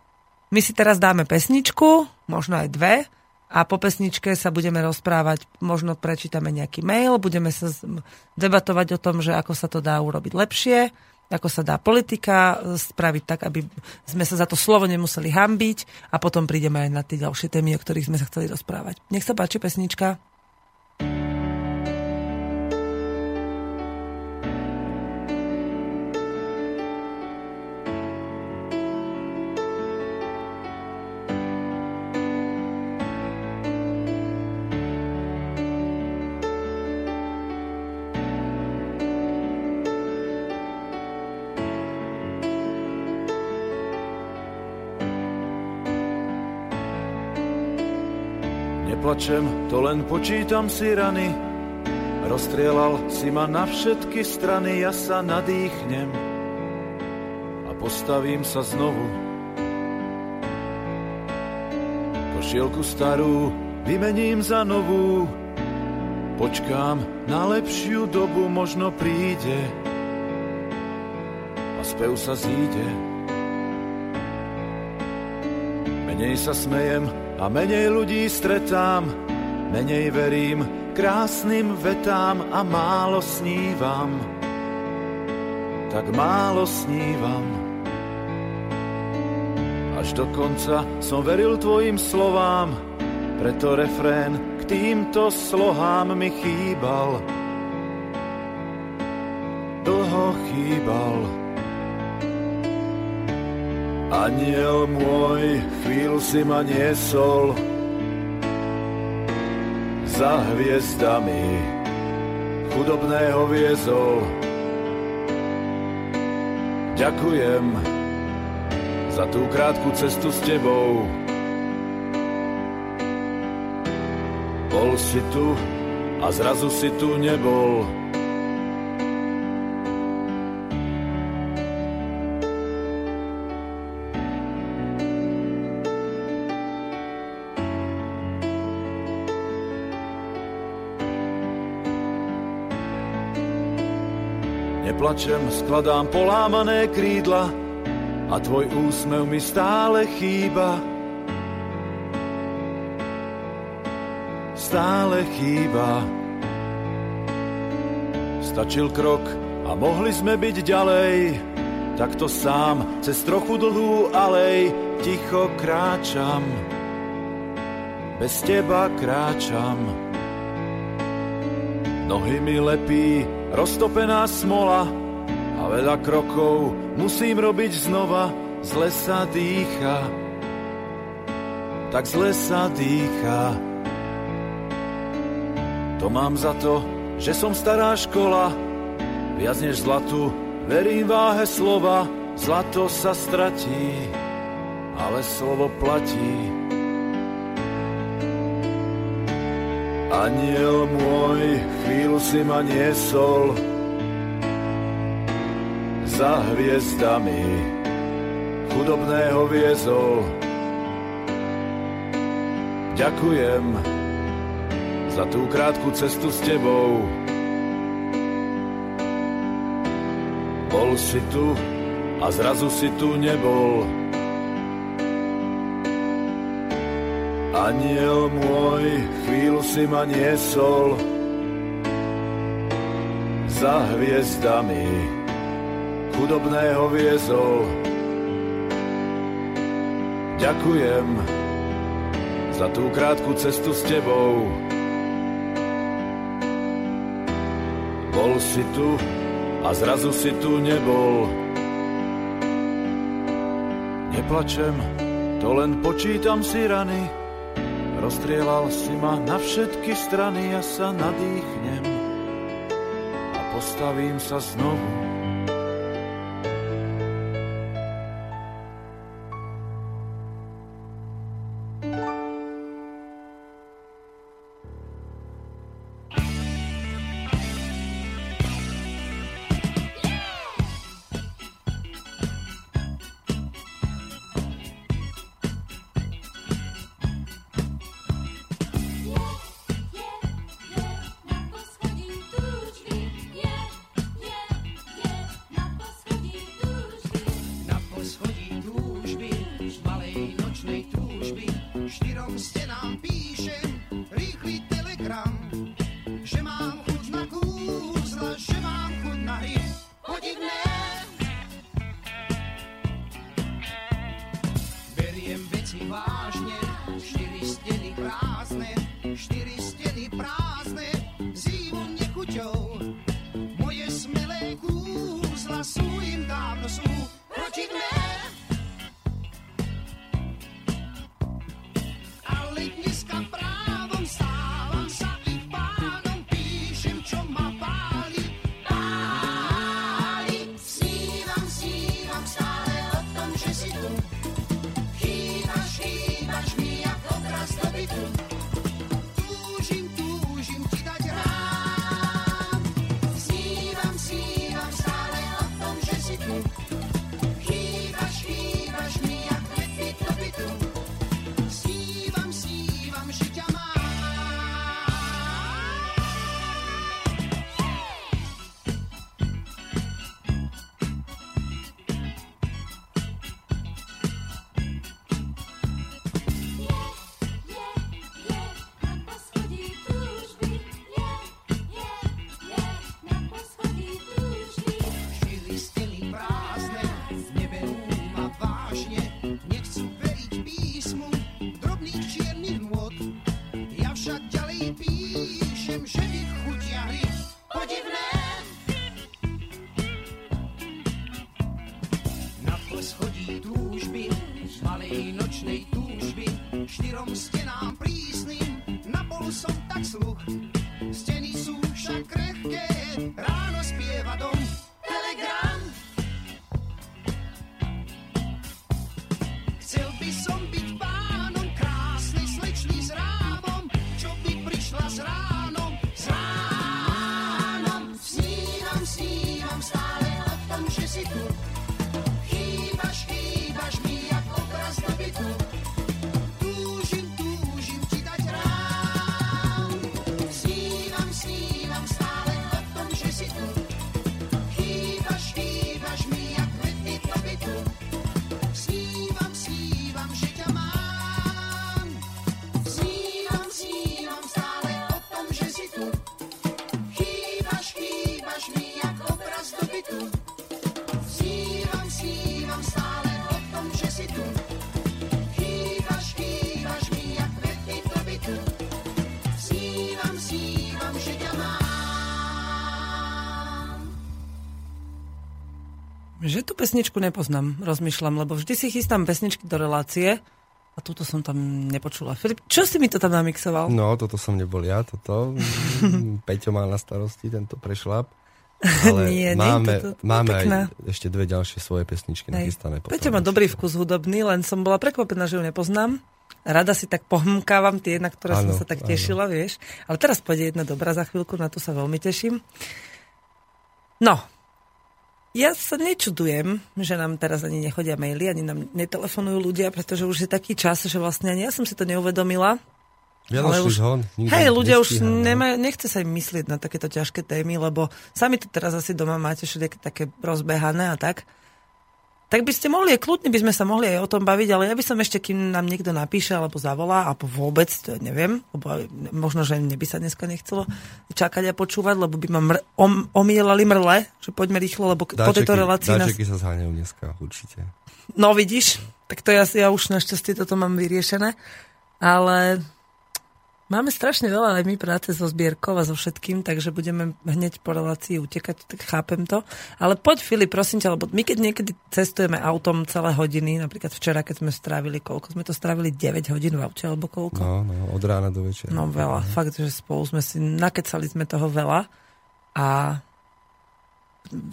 My si teraz dáme pesničku, možno aj dve a po pesničke sa budeme rozprávať, možno prečítame nejaký mail, budeme sa debatovať o tom, že ako sa to dá urobiť lepšie, ako sa dá politika spraviť tak, aby sme sa za to slovo nemuseli hambiť a potom prídeme aj na tie ďalšie témy, o ktorých sme sa chceli rozprávať. Nech sa páči pesnička. Neplačem, to len počítam si rany. Rozstrielal si ma na všetky strany, ja sa nadýchnem a postavím sa znovu. Košielku starú vymením za novú, Počkám na lepšiu dobu, možno príde a spev sa zíde. Menej sa smejem a menej ľudí stretám, menej verím krásnym vetám a málo snívam. Tak málo snívam. Až do konca som veril tvojim slovám, preto refrén týmto slohám mi chýbal. Dlho chýbal. Aniel môj, chvíľu si ma niesol za hviezdami chudobného viezol. Ďakujem za tú krátku cestu s tebou, Bol si tu a zrazu si tu nebol. Neplačem, skladám polámané krídla a tvoj úsmev mi stále chýba. stále chýba. Stačil krok a mohli sme byť ďalej, takto sám cez trochu dlhú alej ticho kráčam. Bez teba kráčam. Nohy mi lepí roztopená smola a veľa krokov musím robiť znova, zle sa dýcha. Tak zle sa dýcha. To mám za to, že som stará škola, viac než zlatu, verím váhe slova, zlato sa stratí, ale slovo platí. Aniel môj, chvíľu si ma niesol za hviezdami, chudobného viezol. Ďakujem, za tú krátku cestu s tebou. Bol si tu a zrazu si tu nebol. Aniel môj, chvíľu si ma niesol za hviezdami chudobného viezol. Ďakujem za tú krátku cestu s tebou. Bol si tu a zrazu si tu nebol. Neplačem, to len počítam si rany. Rozstrielal si ma na všetky strany, ja sa nadýchnem a postavím sa znovu. Pesničku nepoznám, rozmýšľam, lebo vždy si chystám pesničky do relácie a túto som tam nepočula. Filip, čo si mi to tam namixoval? No, toto som nebol ja, toto. Peťo má na starosti tento prešlap. Ale Nie, nie, máme, toto- máme aj ešte dve ďalšie svoje pesničky Hej. nachystané. potom Peťo má dobrý vkus hudobný, len som bola prekvapená, že ju nepoznám. Rada si tak pohmkávam tie, na ktoré som Áno, sa tak tešila, vieš. Ale teraz pôjde jedna dobrá za chvíľku, na to sa veľmi teším. No, ja sa nečudujem, že nám teraz ani nechodia maily, ani nám netelefonujú ľudia, pretože už je taký čas, že vlastne ani ja som si to neuvedomila. Vianočný už- zhon. Hej, ľudia už nestíha, no. nemajú, nechce sa im myslieť na takéto ťažké témy, lebo sami to teraz asi doma máte všetky také rozbehané a tak. Tak by ste mohli, kľudne by sme sa mohli aj o tom baviť, ale ja by som ešte, kým nám niekto napíše alebo zavolá, alebo vôbec, to neviem, lebo možno, že mne by sa dneska nechcelo čakať a počúvať, lebo by ma mr- om, omielali mrle, že poďme rýchlo, lebo k- po tejto relácii nás... dáčeky sa zháňajú dneska, určite. No vidíš, tak to ja, ja už našťastie toto mám vyriešené, ale máme strašne veľa aj my práce so zbierkou a so všetkým, takže budeme hneď po relácii utekať, tak chápem to. Ale poď Filip, prosím ťa, lebo my keď niekedy cestujeme autom celé hodiny, napríklad včera, keď sme strávili koľko, sme to strávili 9 hodín v aute, alebo koľko? No, no, od rána do večera. No veľa, fakt, že spolu sme si, nakecali sme toho veľa a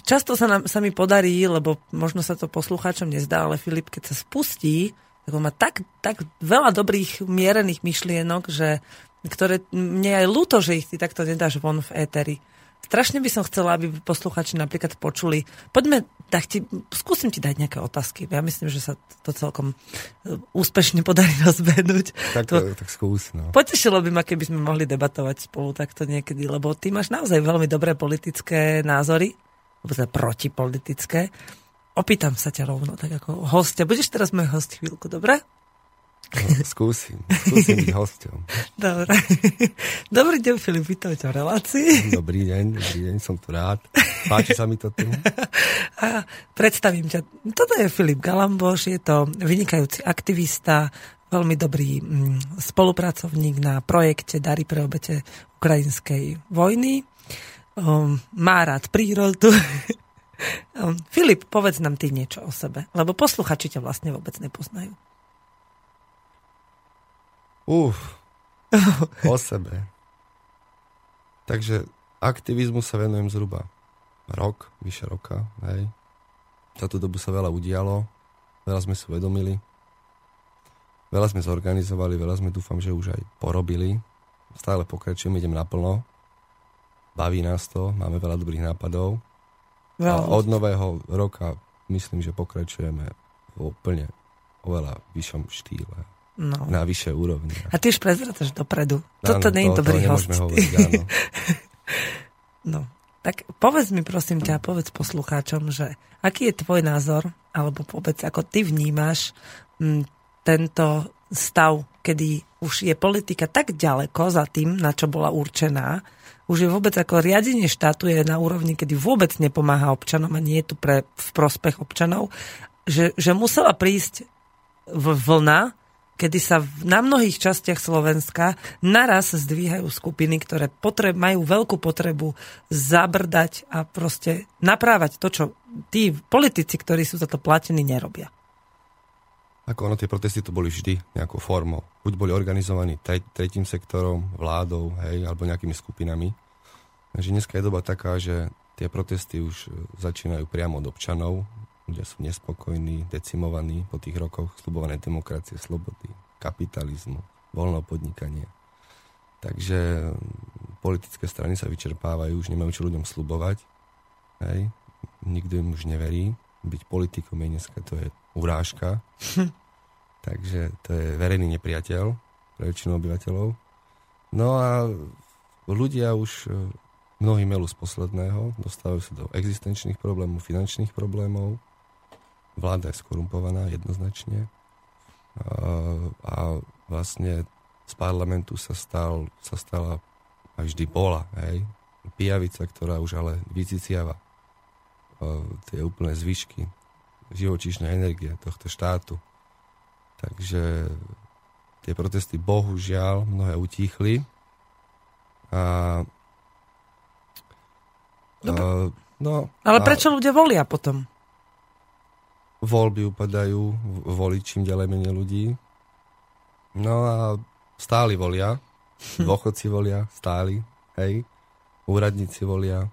často sa, nám, sa mi podarí, lebo možno sa to poslucháčom nezdá, ale Filip, keď sa spustí, tak on má tak, tak veľa dobrých mierených myšlienok, že, ktoré mne aj ľúto, že ich ty takto nedáš von v éteri. Strašne by som chcela, aby posluchači napríklad počuli. Poďme, tak ti, skúsim ti dať nejaké otázky. Ja myslím, že sa to celkom e, úspešne podarí rozbehnúť. Tak, to, tak skús, no. Potešilo by ma, keby sme mohli debatovať spolu takto niekedy, lebo ty máš naozaj veľmi dobré politické názory, alebo teda protipolitické. Opýtam sa ťa rovno, tak ako hostia. Budeš teraz môj host chvíľku, dobre? no skúsim, skúsim byť hosťom. Dobre. Dobrý deň, Filip, vítam ťa v relácii. Dobrý deň, dobrý deň, som tu rád. Páči sa mi to tu. A predstavím ťa. Toto je Filip Galamboš, je to vynikajúci aktivista, veľmi dobrý mm, spolupracovník na projekte Dary pre obete ukrajinskej vojny. Um, má rád prírodu. um, Filip, povedz nám ty niečo o sebe, lebo posluchači ťa vlastne vôbec nepoznajú. Uf, o sebe. Takže aktivizmu sa venujem zhruba rok, vyše roka, hej. Za tú dobu sa veľa udialo, veľa sme si uvedomili, veľa sme zorganizovali, veľa sme dúfam, že už aj porobili. Stále pokračujeme, idem naplno. Baví nás to, máme veľa dobrých nápadov. A od nového roka myslím, že pokračujeme v úplne oveľa vyššom štýle, No. na vyššej úrovni. A ty už prezrataš dopredu. Toto Áno, nie je to- to dobrý host. hovoriť, áno. No, tak povedz mi prosím ťa, povedz poslucháčom, že aký je tvoj názor, alebo povedz, ako ty vnímaš m, tento stav, kedy už je politika tak ďaleko za tým, na čo bola určená, už je vôbec ako riadenie štátu je na úrovni, kedy vôbec nepomáha občanom a nie je tu pre, v prospech občanov, že, že musela prísť vlna kedy sa na mnohých častiach Slovenska naraz zdvíhajú skupiny, ktoré potreb, majú veľkú potrebu zabrdať a proste naprávať to, čo tí politici, ktorí sú za to platení, nerobia. Ako ono, tie protesty to boli vždy nejakou formou. Buď boli organizovaní tre, tretím sektorom, vládou, hej, alebo nejakými skupinami. Takže dneska je doba taká, že tie protesty už e, začínajú priamo od občanov. Ľudia sú nespokojní, decimovaní po tých rokoch slubované demokracie, slobody, kapitalizmu, voľného podnikania. Takže mm, politické strany sa vyčerpávajú, už nemajú čo ľuďom slubovať. Hej. Nikto im už neverí. Byť politikom je dneska to je urážka. Takže to je verejný nepriateľ pre väčšinu obyvateľov. No a ľudia už e, mnohí melú z posledného, dostávajú sa do existenčných problémov, finančných problémov. Vláda je skorumpovaná jednoznačne. A, a vlastne z parlamentu sa, stal, sa stala a vždy bola, hej, pijavica, ktorá už ale vyciciava tie úplné zvyšky živočíšnej energie tohto štátu. Takže tie protesty bohužiaľ mnohé utíchli. A, a, no, Ale a prečo ľudia volia potom? voľby upadajú, voliť čím ďalej menej ľudí. No a stáli volia, dôchodci volia, stáli, hej, úradníci volia,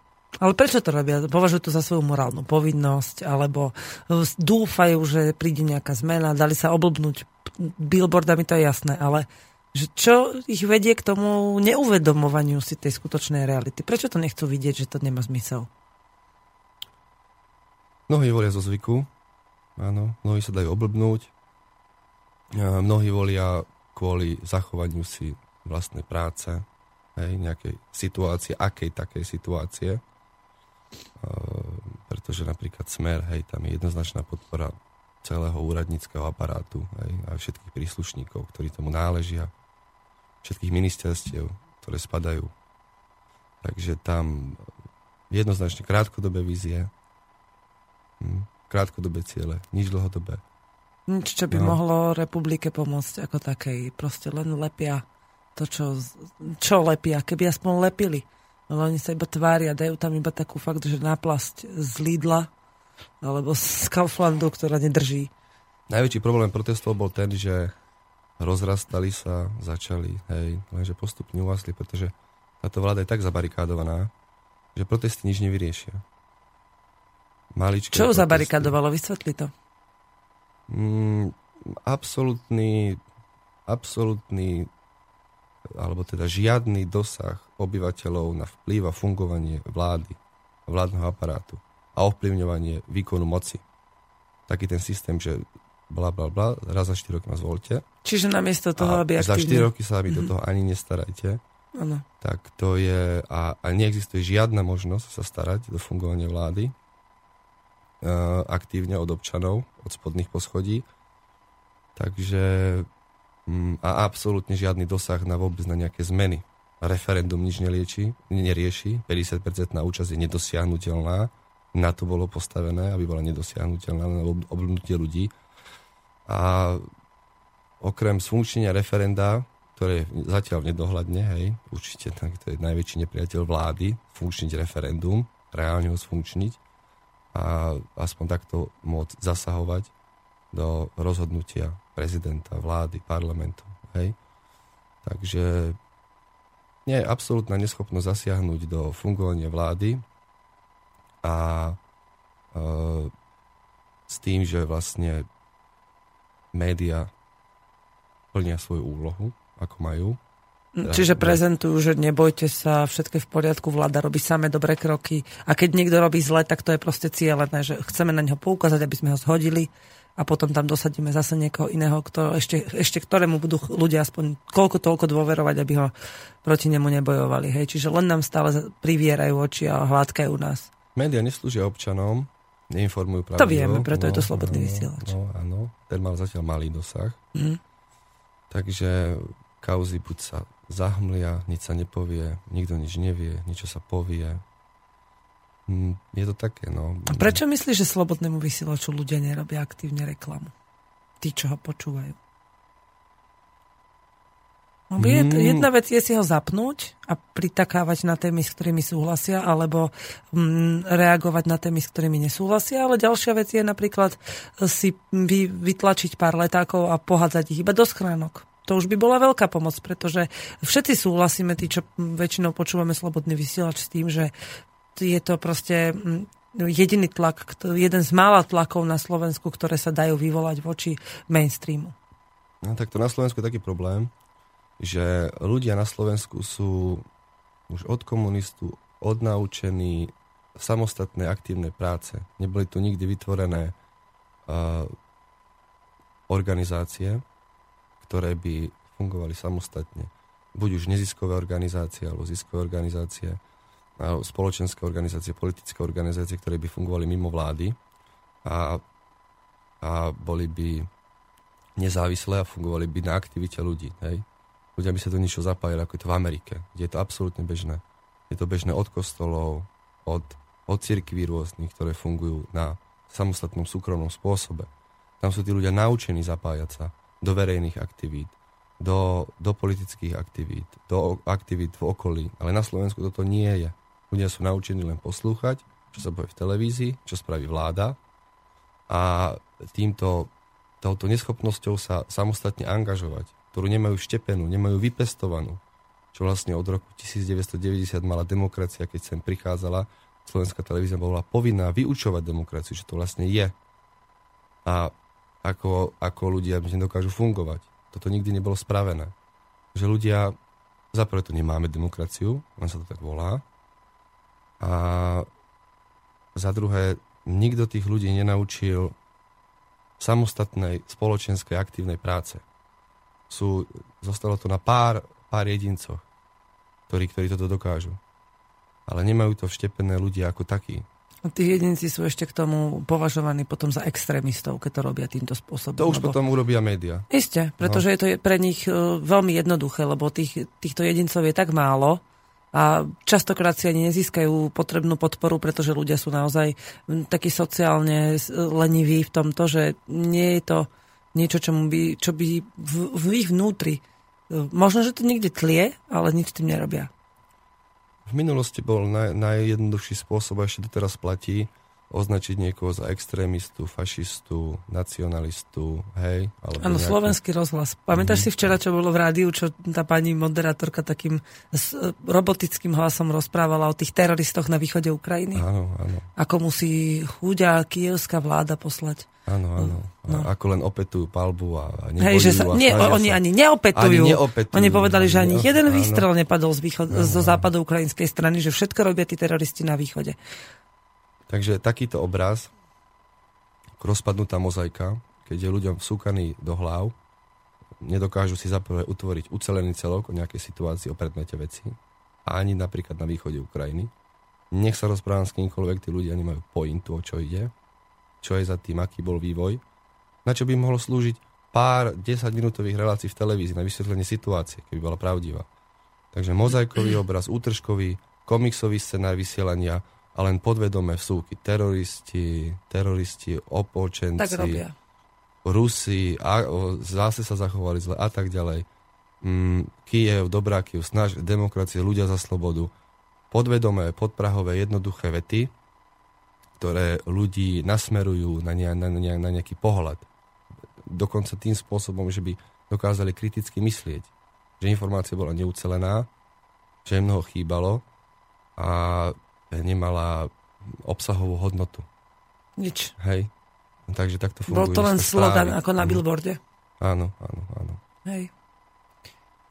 Ale prečo to robia? Považujú to za svoju morálnu povinnosť, alebo e, dúfajú, že príde nejaká zmena, dali sa oblbnúť billboardami, to je jasné, ale že čo ich vedie k tomu neuvedomovaniu si tej skutočnej reality? Prečo to nechcú vidieť, že to nemá zmysel? Mnohí volia zo zvyku, áno, mnohí sa dajú oblbnúť, a mnohí volia kvôli zachovaniu si vlastnej práce, hej, nejakej situácie, akej takej situácie. Uh, pretože napríklad Smer, hej, tam je jednoznačná podpora celého úradníckého aparátu hej, a všetkých príslušníkov, ktorí tomu náležia, všetkých ministerstiev, ktoré spadajú. Takže tam jednoznačne krátkodobé vízie, hm, krátkodobé ciele, nič dlhodobé. Nič, čo by No. mohlo republike pomôcť ako takej. Proste len lepia to, čo, čo lepia. Keby aspoň lepili. Ale oni sa iba tvária, dajú tam iba takú fakt, že náplasť z Lidla alebo z Kauflandu, ktorá nedrží. Najväčší problém protestov bol ten, že rozrastali sa, začali, hej, lenže postupne uvasli, pretože táto vláda je tak zabarikádovaná, že protesty nič nevyriešia. Maličké Čo protesty. zabarikadovalo? Vysvetli to. Mm, absolútny, absolútny, alebo teda žiadny dosah obyvateľov na vplyv a fungovanie vlády, vládneho aparátu a ovplyvňovanie výkonu moci. Taký ten systém, že bla bla bla, raz za 4 roky ma zvolte Čiže namiesto toho, a aby za 4 aktívne... roky sa mi do toho ani nestarajte, Áno. tak to je, a, a neexistuje žiadna možnosť sa starať do fungovania vlády uh, aktívne od občanov, od spodných poschodí. Takže a absolútne žiadny dosah na vôbec na nejaké zmeny. Referendum nič nelieči, nerieši, 50% na účasť je nedosiahnutelná, na to bolo postavené, aby bola nedosiahnutelná na ob- oblnutie ľudí. A okrem sfunkčnenia referenda, ktoré zatiaľ nedohľadne, hej, určite tak, to je najväčší nepriateľ vlády, funkčniť referendum, reálne ho sfunkčniť a aspoň takto môcť zasahovať do rozhodnutia prezidenta, vlády, parlamentu. Hej. Takže nie je absolútna neschopnosť zasiahnuť do fungovania vlády a e, s tým, že vlastne média plnia svoju úlohu, ako majú. Čiže prezentujú, že nebojte sa, všetko je v poriadku, vláda robí samé dobré kroky a keď niekto robí zle, tak to je proste cieľené, že chceme na neho poukázať, aby sme ho zhodili a potom tam dosadíme zase niekoho iného, kto, ešte, ešte ktorému budú ľudia aspoň koľko toľko dôverovať, aby ho proti nemu nebojovali. Hej. Čiže len nám stále privierajú oči a hladkajú nás. Média neslúžia občanom, neinformujú pravdu. To vieme, preto je to slobodný vysielač. No, áno, ten mal zatiaľ malý dosah. Mhm. Takže kauzy buď sa zahmlia, nič sa nepovie, nikto nič nevie, niečo sa povie. Hm, Je to také, no. A prečo myslíš, že slobodnému vysielaču ľudia nerobia aktívne reklamu? Tí, čo ho počúvajú. Lebo je, jedna vec je si ho zapnúť a pritakávať na témy, s ktorými súhlasia, alebo mm, reagovať na témy, s ktorými nesúhlasia, ale ďalšia vec je napríklad si vy, vytlačiť pár letákov a pohádzať ich iba do schránok. To už by bola veľká pomoc, pretože všetci súhlasíme, tí, čo väčšinou počúvame Slobodný vysielač s tým, že je to proste mm, jediný tlak, jeden z mála tlakov na Slovensku, ktoré sa dajú vyvolať voči mainstreamu. No, tak to na Slovensku je taký problém, že ľudia na Slovensku sú už od komunistu odnaučení samostatnej aktívnej práce. Neboli tu nikdy vytvorené uh, organizácie, ktoré by fungovali samostatne. Buď už neziskové organizácie, alebo ziskové organizácie, spoločenské organizácie, politické organizácie, ktoré by fungovali mimo vlády a, a boli by nezávislé a fungovali by na aktivite ľudí. Hej? Ľudia by sa do niečo zapájali, ako je to v Amerike, kde je to absolútne bežné. Je to bežné od kostolov, od, od cirkví rôznych, ktoré fungujú na samostatnom súkromnom spôsobe. Tam sú tí ľudia naučení zapájať sa do verejných aktivít, do, do politických aktivít, do aktivít v okolí. Ale na Slovensku toto nie je. Ľudia sú naučení len poslúchať, čo sa povie v televízii, čo spraví vláda a týmto, touto neschopnosťou sa samostatne angažovať, ktorú nemajú štepenú, nemajú vypestovanú, čo vlastne od roku 1990 mala demokracia, keď sem prichádzala, slovenská televízia bola povinná vyučovať demokraciu, čo to vlastne je. A ako, ako ľudia nedokážu fungovať. Toto nikdy nebolo spravené. Že ľudia, za prvé tu nemáme demokraciu, len sa to tak volá, a za druhé, nikto tých ľudí nenaučil samostatnej spoločenskej aktívnej práce. Sú, zostalo to na pár, pár jedincoch, ktorí, ktorí toto dokážu. Ale nemajú to vštepené ľudia ako takí. A tí jedinci sú ešte k tomu považovaní potom za extrémistov, keď to robia týmto spôsobom. To už lebo- potom urobia média. Isté, pretože je to pre nich e, veľmi jednoduché, lebo tých, týchto jedincov je tak málo a častokrát si ani nezískajú potrebnú podporu, pretože ľudia sú naozaj takí sociálne leniví v tomto, že nie je to niečo, čomu by, čo by v, v ich vnútri e, možno, že to niekde tlie, ale nič tým nerobia. V minulosti bol naj, najjednoduchší spôsob, a ešte doteraz platí, označiť niekoho za extrémistu, fašistu, nacionalistu, hej? Alebo Áno, nejaký- slovenský rozhlas. Pamätáš si včera, čo bolo v rádiu, čo tá pani moderátorka takým e, robotickým hlasom rozprávala o tých teroristoch na východe Ukrajiny? Áno, áno, Ako musí chuďa kievská vláda poslať. áno, áno. No. A Ako len opetujú palbu a, a nebojujú Hej, že sa, nie, oni sa. ani neopetujú. Ani neopetujú, Oni povedali, že ani jeden áno. výstrel nepadol z, východ, zo západu ukrajinskej strany, že všetko robia tí teroristi na východe. Takže takýto obraz, rozpadnutá mozaika, keď je ľuďom vsúkaný do hlav, nedokážu si zaprvé utvoriť ucelený celok o nejakej situácii, o predmete veci, a ani napríklad na východe Ukrajiny. Nech sa rozprávam s kýmkoľvek, tí ľudia nemajú pointu, o čo ide, čo je za tým, aký bol vývoj, na čo by mohlo slúžiť pár 10-minútových relácií v televízii na vysvetlenie situácie, keby bola pravdivá. Takže mozaikový obraz, útržkový, komiksový scenár vysielania a len podvedomé vsúky. Teroristi, teroristi, opolčenci, Tak robia. Rusi, a, o, zase sa zachovali zle a tak ďalej. Mm, Kiev, dobrá Kiev, snaž, demokracie, ľudia za slobodu. Podvedomé, podprahové, jednoduché vety, ktoré ľudí nasmerujú na, ne, na, na, na nejaký pohľad. Dokonca tým spôsobom, že by dokázali kriticky myslieť. Že informácia bola neucelená, že jej mnoho chýbalo a nemala obsahovú hodnotu. Nič. Hej? Takže takto Bol fungujú to len slogan správy. ako na Áno. billboarde. Áno, áno, áno. Hej.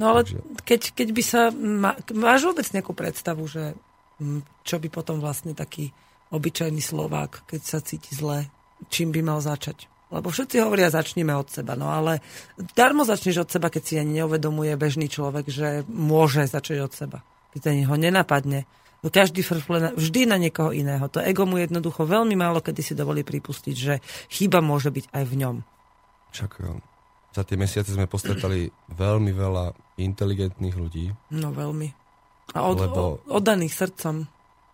No ale Takže- keď, keď by sa... Má, máš vôbec nejakú predstavu, že mm, čo by potom vlastne taký obyčajný Slovák, keď sa cíti zle, čím by mal začať? Lebo všetci hovoria, začneme od seba. No ale darmo začneš od seba, keď si ani neuvedomuje bežný človek, že môže začať od seba. Keď ani ho nenapadne. Každý frfle na- vždy na niekoho iného. To ego mu jednoducho veľmi málo kedy si dovolí pripustiť, že chyba môže byť aj v ňom. Však eh, za tie mesiace sme postretali veľmi veľa inteligentných ľudí. No veľmi. A od, Lebo- oddaných srdcom.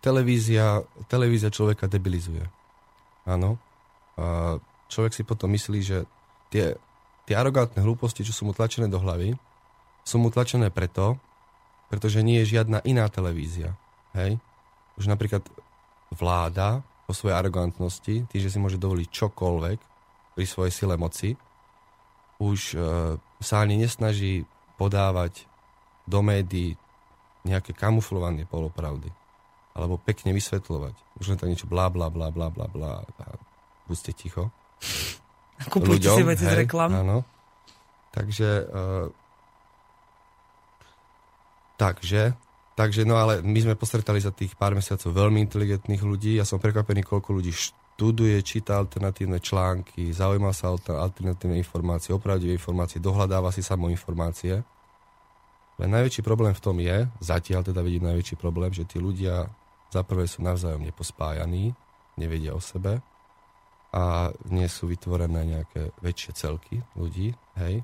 Televízia, televízia človeka debilizuje. Áno. A človek si potom myslí, že tie, tie arogantné hlúposti, čo sú mu tlačené do hlavy, sú mu tlačené preto, pretože nie je žiadna iná televízia. Hej? Už napríklad vláda po svojej arogantnosti, tým, že si môže dovoliť čokoľvek pri svojej sile moci, už e, sa ani nesnaží podávať do médií nejaké kamuflované polopravdy. Alebo pekne vysvetľovať. Už len to niečo blá, blá, blá, blá, blá, blá. A buďte ticho. Kupujte si veci z reklam. Áno. Takže, uh, takže, takže, no ale my sme postretali za tých pár mesiacov veľmi inteligentných ľudí. Ja som prekvapený, koľko ľudí študuje, číta alternatívne články, zaujíma sa o alter- alternatívne informácie, opravdivé informácie, dohľadáva si samo informácie. Len najväčší problém v tom je, zatiaľ teda vidím najväčší problém, že tí ľudia za prvé sú navzájom nepospájaní, nevedia o sebe a nie sú vytvorené nejaké väčšie celky ľudí, hej,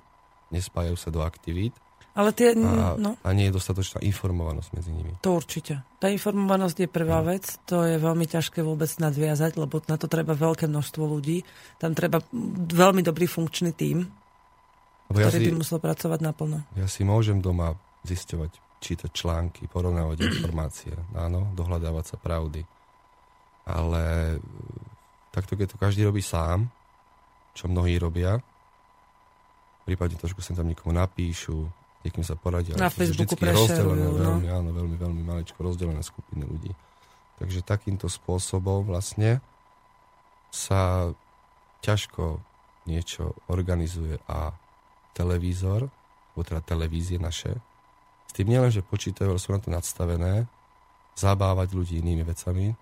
nespájajú sa do aktivít Ale tie, a, no, a nie je dostatočná informovanosť medzi nimi. to určite. Tá informovanosť je prvá No. vec, to je veľmi ťažké vôbec nadviazať, lebo na to treba veľké množstvo ľudí. Tam treba veľmi dobrý funkčný tím, Lebo ja ktorý si, by musel pracovať naplno. ja si môžem doma zisťovať, čítať články, porovnávať informácie, áno, dohľadávať sa pravdy. Ale e, takto, keď to každý robí sám, čo mnohí robia, prípadne trošku sa tam niekomu napíšu, niekým sa poradia. Na Facebooku prešerujú, no. veľmi, áno, veľmi, veľmi maličko rozdelené skupiny ľudí. Takže takýmto spôsobom vlastne sa ťažko niečo organizuje a televízor, alebo teda televízie naše, s tým nielen, že počítajú, ale sú na to nadstavené, zabávať ľudí inými vecami,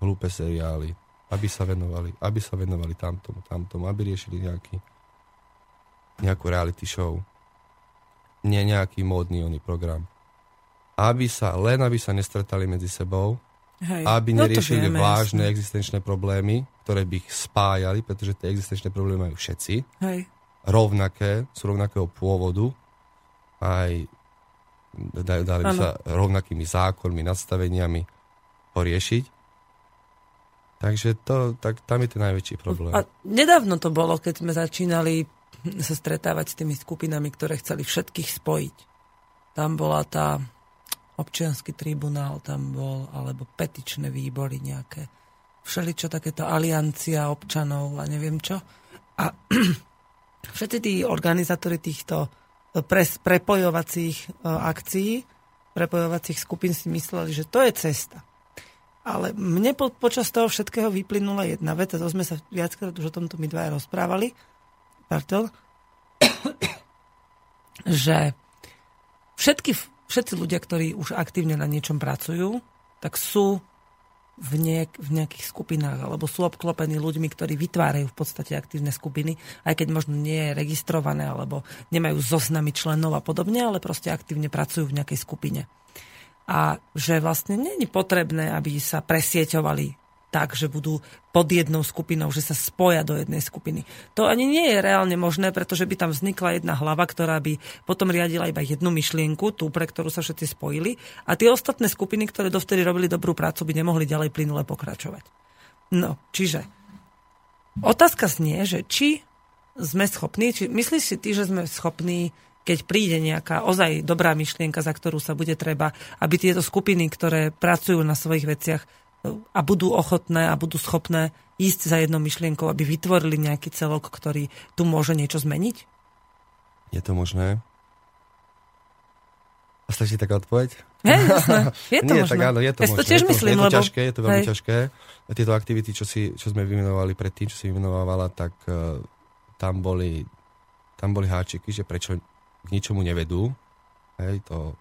hlúpe seriály, aby sa venovali, aby sa venovali tamtomu, tamtomu, aby riešili nejaký, nejakú reality show, nie nejaký módny oný program. Aby sa, len aby sa nestretali medzi sebou, Hej. aby No neriešili vieme, vážne jasné. existenčné problémy, ktoré by ich spájali, pretože tie existenčné problémy majú všetci, Hej. rovnaké, sú rovnakého pôvodu, aj da- dali by sa rovnakými zákonmi, nastaveniami poriešiť. Takže to, tak, tam je ten najväčší problém. A nedávno to bolo, keď sme začínali sa stretávať s tými skupinami, ktoré chceli všetkých spojiť. Tam bola tá občianský tribunál, tam bol, alebo petičné výbory nejaké. Všeličo takéto aliancia občanov a neviem čo. A všetci tí organizátori týchto pres, prepojovacích e, akcií, prepojovacích skupín si mysleli, že to je cesta. Ale mne po, počas toho všetkého vyplynula jedna vec, a to sme sa viackrát už o tomto my dvaja rozprávali, pardon, že všetky, všetci ľudia, ktorí už aktívne na niečom pracujú, tak sú v, niek, v nejakých skupinách, alebo sú obklopení ľuďmi, ktorí vytvárajú v podstate aktívne skupiny, aj keď možno nie je registrované, alebo nemajú zoznamy členov a podobne, ale proste aktívne pracujú v nejakej skupine. A že vlastne není potrebné, aby sa presieťovali tak, že budú pod jednou skupinou, že sa spoja do jednej skupiny. To ani nie je reálne možné, pretože by tam vznikla jedna hlava, ktorá by potom riadila iba jednu myšlienku, tú, pre ktorú sa všetci spojili a tie ostatné skupiny, ktoré dovtedy robili dobrú prácu, by nemohli ďalej plynule pokračovať. No, čiže otázka znie, že či sme schopní, či myslíš si ty, že sme schopní keď príde nejaká ozaj dobrá myšlienka, za ktorú sa bude treba, aby tieto skupiny, ktoré pracujú na svojich veciach a budú ochotné a budú schopné ísť za jednou myšlienkou, aby vytvorili nejaký celok, ktorý tu môže niečo zmeniť? Je to možné? A stačí taká odpoveď? Hej, jasné. Je to Nie, možné. tak áno, je to ja možné. to tiež je to, myslím, je to lebo... ťažké, je to veľmi hej. ťažké. Tieto aktivity, čo, si, čo sme vymenovali predtým, čo si vymenovávala, tak uh, tam boli, tam boli háčiky, že prečo k ničomu nevedú. Hej, to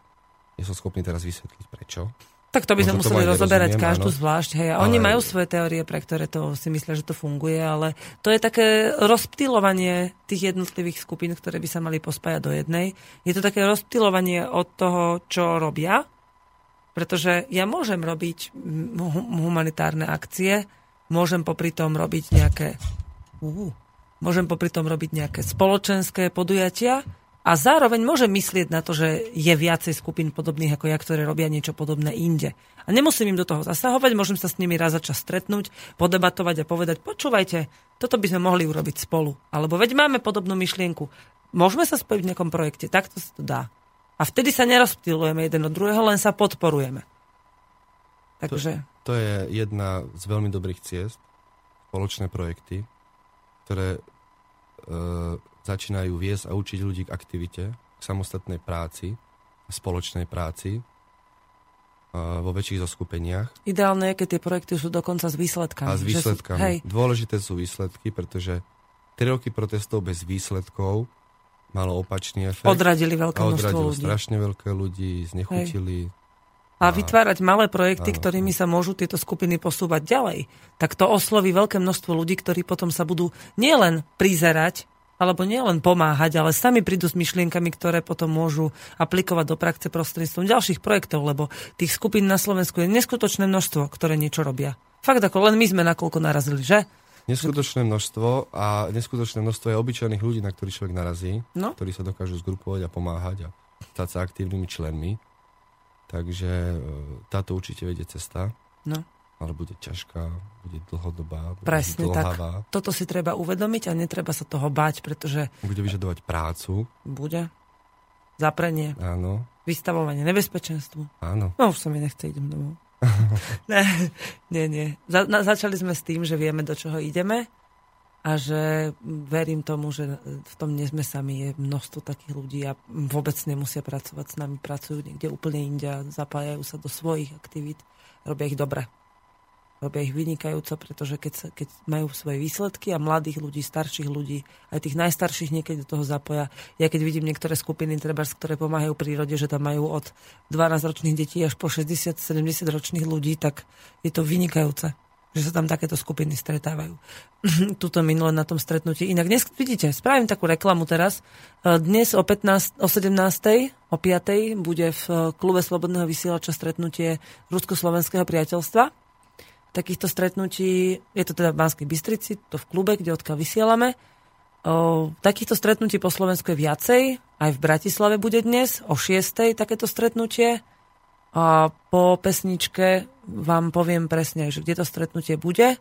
nie som schopný teraz vysvetliť prečo. Tak to by sme museli rozoberať každú áno. zvlášť. Hej. A Ale- oni majú svoje teórie, pre ktoré to si myslia, že to funguje, ale to je také rozptýlovanie tých jednotlivých skupín, ktoré by sa mali pospájať do jednej. Je to také rozptýlovanie od toho, čo robia, pretože ja môžem robiť mm, hu- humanitárne akcie, môžem popri tom robiť nejaké uh, môžem popri tom robiť nejaké spoločenské podujatia a zároveň môžem myslieť na to, že je viacej skupín podobných ako ja, ktoré robia niečo podobné inde. A nemusím im do toho zasahovať, môžem sa s nimi raz za čas stretnúť, podebatovať a povedať, počúvajte, toto by sme mohli urobiť spolu. Alebo veď máme podobnú myšlienku. Môžeme sa spojiť v nejakom projekte, takto sa to dá. A vtedy sa nerozptýlujeme jeden od druhého, len sa podporujeme. Takže... To je jedna z veľmi dobrých ciest, spoločné projekty, ktoré e, začínajú viesť a učiť ľudí k aktivite, k samostatnej práci, spoločnej práci e, vo väčších zoskupeniach. Ideálne je, keď tie projekty sú dokonca s výsledkami. A s že sú- výsledkami. hej, Dôležité sú výsledky, pretože 3 roky protestov bez výsledkov malo opačný efekt. odradili veľké a množstvo odradilo ľudí. strašne veľké ľudí, znechutili. A vytvárať malé projekty, Áno. ktorými sa môžu tieto skupiny posúvať ďalej. Tak to osloví veľké množstvo ľudí, ktorí potom sa budú nielen prizerať, alebo nielen pomáhať, ale sami prídu s myšlienkami, ktoré potom môžu aplikovať do praxe prostredstvom ďalších projektov, lebo tých skupín na Slovensku je neskutočné množstvo, ktoré niečo robia. Fakt ako len my sme nakoľko narazili, že? Neskutočné množstvo a neskutočné množstvo je obyčajných ľudí, na ktorých človek narazí, No. ktorí sa dokážu zgrupovať a pomáhať a stať sa aktívnymi členmi. Takže e, táto určite vedie cesta, No. Ale bude ťažká, bude dlhodobá, bude Presne tak. dlhavá, Toto si treba uvedomiť a netreba sa toho báť, pretože bude vyžadovať prácu, bude zaprenie, áno, vystavovanie nebezpečenstvu. áno. No už sa mi nechce, idem domov. ne, nie, nie. Za, na, začali sme s tým, že vieme, do čoho ideme a že verím tomu, že v tom nie sme sami. Je množstvo takých ľudí a vôbec nemusia pracovať s nami. Pracujú niekde úplne inde a zapájajú sa do svojich aktivít. Robia ich dobre. Robia ich vynikajúco, pretože keď, sa, keď majú svoje výsledky a mladých ľudí, starších ľudí, aj tých najstarších niekedy do toho zapoja. Ja keď vidím niektoré skupiny, trebárs, ktoré pomáhajú prírode, že tam majú od 12-ročných detí až po 60-70 ročných ľudí, tak je to vynikajúce že sa tam takéto skupiny stretávajú. Tuto minule na tom stretnutí. Inak dnes, vidíte, spravím takú reklamu teraz. E, Dnes o, 15, o 17. o 5. bude v e, klube Slobodného vysielača stretnutie Rusko-Slovenského priateľstva takýchto stretnutí, je to teda v Banskej Bystrici, to v klube, kde odkiaľ vysielame. Takýchto stretnutí po Slovensku je viacej, aj v Bratislave bude dnes, o 6. takéto stretnutie. A po pesničke vám poviem presne, že kde to stretnutie bude,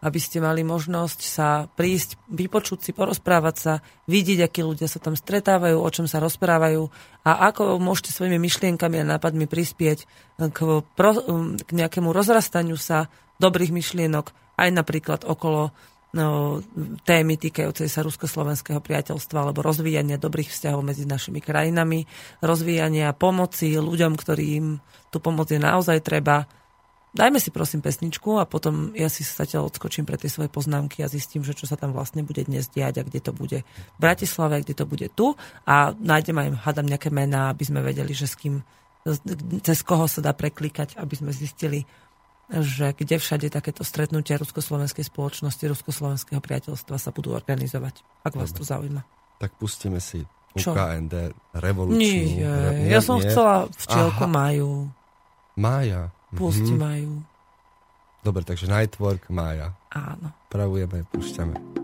aby ste mali možnosť sa prísť, vypočuť si, porozprávať sa, vidieť, akí ľudia sa tam stretávajú, o čom sa rozprávajú a ako môžete svojimi myšlienkami a nápadmi prispieť k, pro, k nejakému rozrastaniu sa dobrých myšlienok, aj napríklad okolo no, témy týkajúcej sa rusko-slovenského priateľstva alebo rozvíjania dobrých vzťahov medzi našimi krajinami, rozvíjania pomoci ľuďom, ktorým tú pomoc je naozaj treba. Dajme si prosím pesničku a potom ja si zatiaľ odskočím pre tie svoje poznámky a zistím, že čo sa tam vlastne bude dnes diať a kde to bude v Bratislave, kde to bude tu a nájdem aj, hádam, nejaké mená, aby sme vedeli, že s kým, cez koho sa dá preklikať, aby sme zistili, že kde všade takéto stretnutia Rusko-Slovenskej spoločnosti, Rusko-Slovenského priateľstva sa budú organizovať, ak vás to zaujíma. Tak pustíme si? UKND, revolučnú. Nie, re- ja som nie? chcela včielku Aha. Maju. Mája. Pusti Mhm. Maju. Dobre, takže Nightwork, Mája. Áno. Pravujeme, púšťame.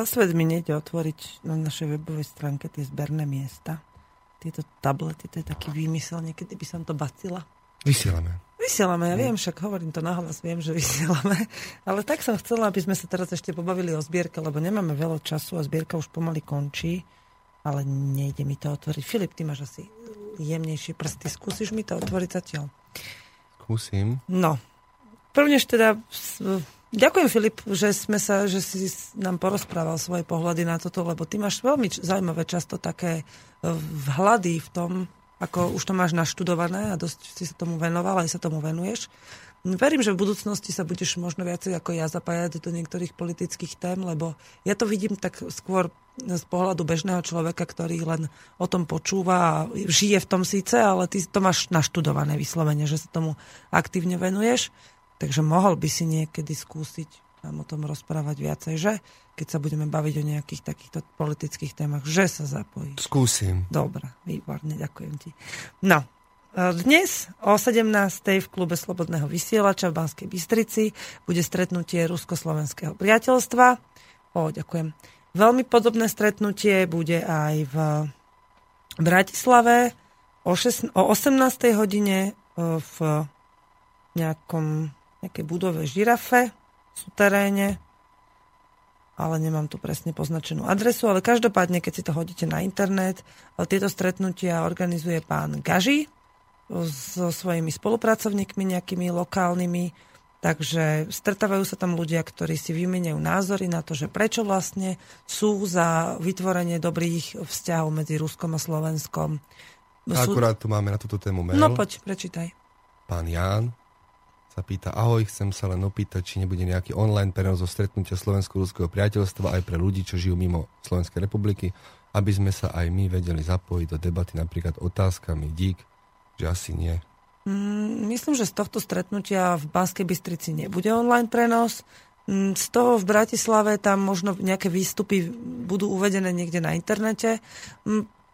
Za svet mi nejde otvoriť na našej webovej stránke tie zberné miesta. Tieto tablety, to je taký výmysel, niekedy by som to bacila. Vysielame. Vysielame, ja viem, však hovorím to nahlas, viem, že vysielame. Ale tak som chcela, aby sme sa teraz ešte pobavili o zbierke, lebo nemáme veľa času a zbierka už pomaly končí. Ale nejde mi to otvoriť. Filip, ty máš asi jemnejšie prsty. Skúsiš mi to otvoriť zatiaľ? Skúsim. No. Prvnež teda ďakujem Filip, že sme sa, že si nám porozprával svoje pohľady na toto, lebo ty máš veľmi zaujímavé často také e, vhľady v tom, ako už to máš naštudované a dosť si sa tomu venoval, aj sa tomu venuješ. Verím, že v budúcnosti sa budeš možno viacej ako ja zapájať do niektorých politických tém, lebo ja to vidím tak skôr z pohľadu bežného človeka, ktorý len o tom počúva a žije v tom síce, ale ty to máš naštudované vyslovene, že sa tomu aktívne venuješ. Takže mohol by si niekedy skúsiť nám o tom rozprávať viacej, že? Keď sa budeme baviť o nejakých takýchto politických témach, že sa zapojí. Skúsim. Dobre, výborne, ďakujem ti. No, e, dnes o 17. v klube Slobodného vysielača v Banskej Bystrici bude stretnutie Rusko-Slovenského priateľstva. O, ďakujem. Veľmi podobné stretnutie bude aj v Bratislave o, šest, o 18. hodine e, v nejakom, nejakej budove žirafe v teréne ale nemám tu presne poznačenú adresu, ale každopádne, keď si to hodíte na internet, e, tieto stretnutia organizuje pán Gaži so svojimi spolupracovníkmi nejakými lokálnymi, takže stretávajú sa tam ľudia, ktorí si vymieňajú názory na to, že prečo vlastne sú za vytvorenie dobrých vzťahov medzi Ruskom a Slovenskom. Sú... Akurát tu máme na túto tému mail. No poď, prečítaj. Pán Ján sa pýta, ahoj, chcem sa len opýtať, či nebude nejaký online prenos zo stretnutia Slovensko-Ruského priateľstva aj pre ľudí, čo žijú mimo Slovenskej republiky, aby sme sa aj my vedeli zapojiť do debaty napríklad otázkami. Dík, že asi nie. Mm, Myslím, že z tohto stretnutia v Banskej Bystrici nebude online prenos. Mm, Z toho v Bratislave tam možno nejaké výstupy budú uvedené niekde na internete.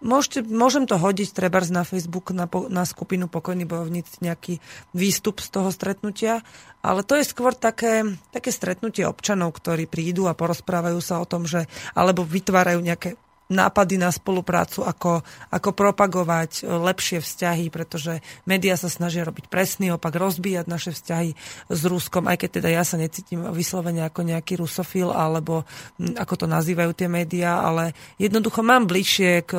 Môžete, môžem to hodiť trebárs na Facebook, na, po- na skupinu Pokojní bojovníci, nejaký výstup z toho stretnutia, ale to je skôr také, také stretnutie občanov, ktorí prídu a porozprávajú sa o tom, že alebo vytvárajú nejaké nápady na spoluprácu, ako, ako propagovať e, lepšie vzťahy, pretože médiá sa snažia robiť presný opak, rozbíjať naše vzťahy s Ruskom, aj keď teda ja sa necítim vyslovene ako nejaký rusofil, alebo ako to nazývajú tie médiá, ale jednoducho mám bližšie k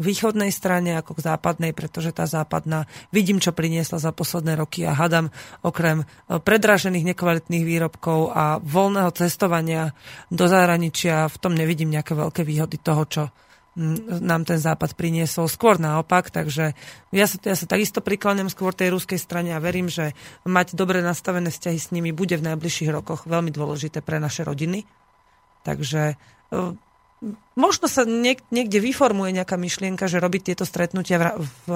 východnej strane ako k západnej, pretože tá západná vidím, čo priniesla za posledné roky a hadam okrem e, predražených nekvalitných výrobkov a voľného cestovania do zahraničia, v tom nevidím nejaké veľké výhody toho, čo nám ten západ priniesol. Skôr naopak, takže ja sa, ja sa takisto prikláňam skôr tej ruskej strane a verím, že mať dobre nastavené vzťahy s nimi bude v najbližších rokoch veľmi dôležité pre naše rodiny. Takže e, možno sa niek- niekde vyformuje nejaká myšlienka, že robiť tieto stretnutia v, v,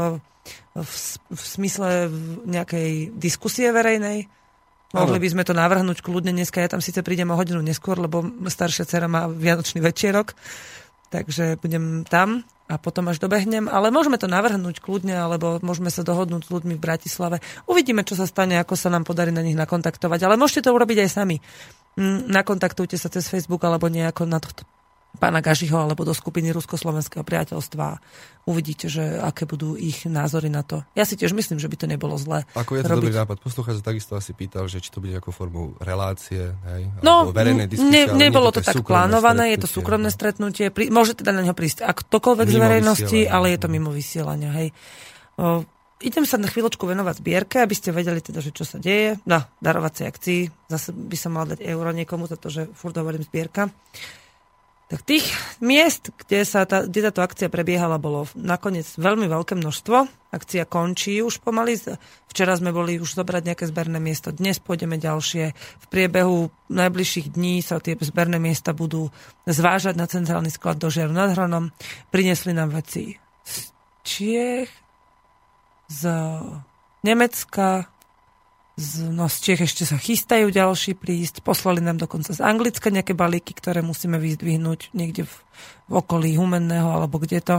v, v smysle nejakej diskusie verejnej. Mohli by sme to navrhnúť kľudne dneska. Ja tam síce prídem o hodinu neskôr, lebo staršia dcera má vianočný večerok, takže budem tam a potom až dobehnem. Ale môžeme to navrhnúť kľudne, alebo môžeme sa dohodnúť s ľuďmi v Bratislave. Uvidíme, čo sa stane, ako sa nám podarí na nich nakontaktovať. Ale môžete to urobiť aj sami. Mm, Nakontaktujte sa cez Facebook alebo nejako na to, pána Gažiho alebo do skupiny Rusko-Slovenského priateľstva. Uvidíte, že aké budú ich názory na to. Ja si tiež myslím, že by to nebolo zlé. Ako je to robiť. dobrý nápad. Poslucháč sa takisto asi pýtal, že či to bude ako formou relácie, hej, No, n- diskusie. ne, nebolo to tak plánované, je to súkromné no. stretnutie. Pri, môže teda na ňo prísť ak ktokoľvek z verejnosti, ale je to no. mimo vysielania. Hej. O, idem sa na chvíľočku venovať zbierke, aby ste vedeli teda, že čo sa deje. Na darovacej akcii. Zase by som mal dať euro niekomu za to, že furt hovorím zbierka. Tak tých miest, kde, sa tá, kde táto akcia prebiehala, bolo nakoniec veľmi veľké množstvo. Akcia končí už pomaly. Včera sme boli už zobrať nejaké zberné miesto. Dnes pôjdeme ďalšie. V priebehu najbližších dní sa tie zberné miesta budú zvážať na centrálny sklad do Žeru nad Hronom. Prinesli nám veci z Čiech, z Nemecka, z, no z Čiech ešte sa chystajú ďalší prísť. Poslali nám dokonca z Anglicka nejaké balíky, ktoré musíme vyzdvihnúť niekde v, v okolí Humenného alebo kde to.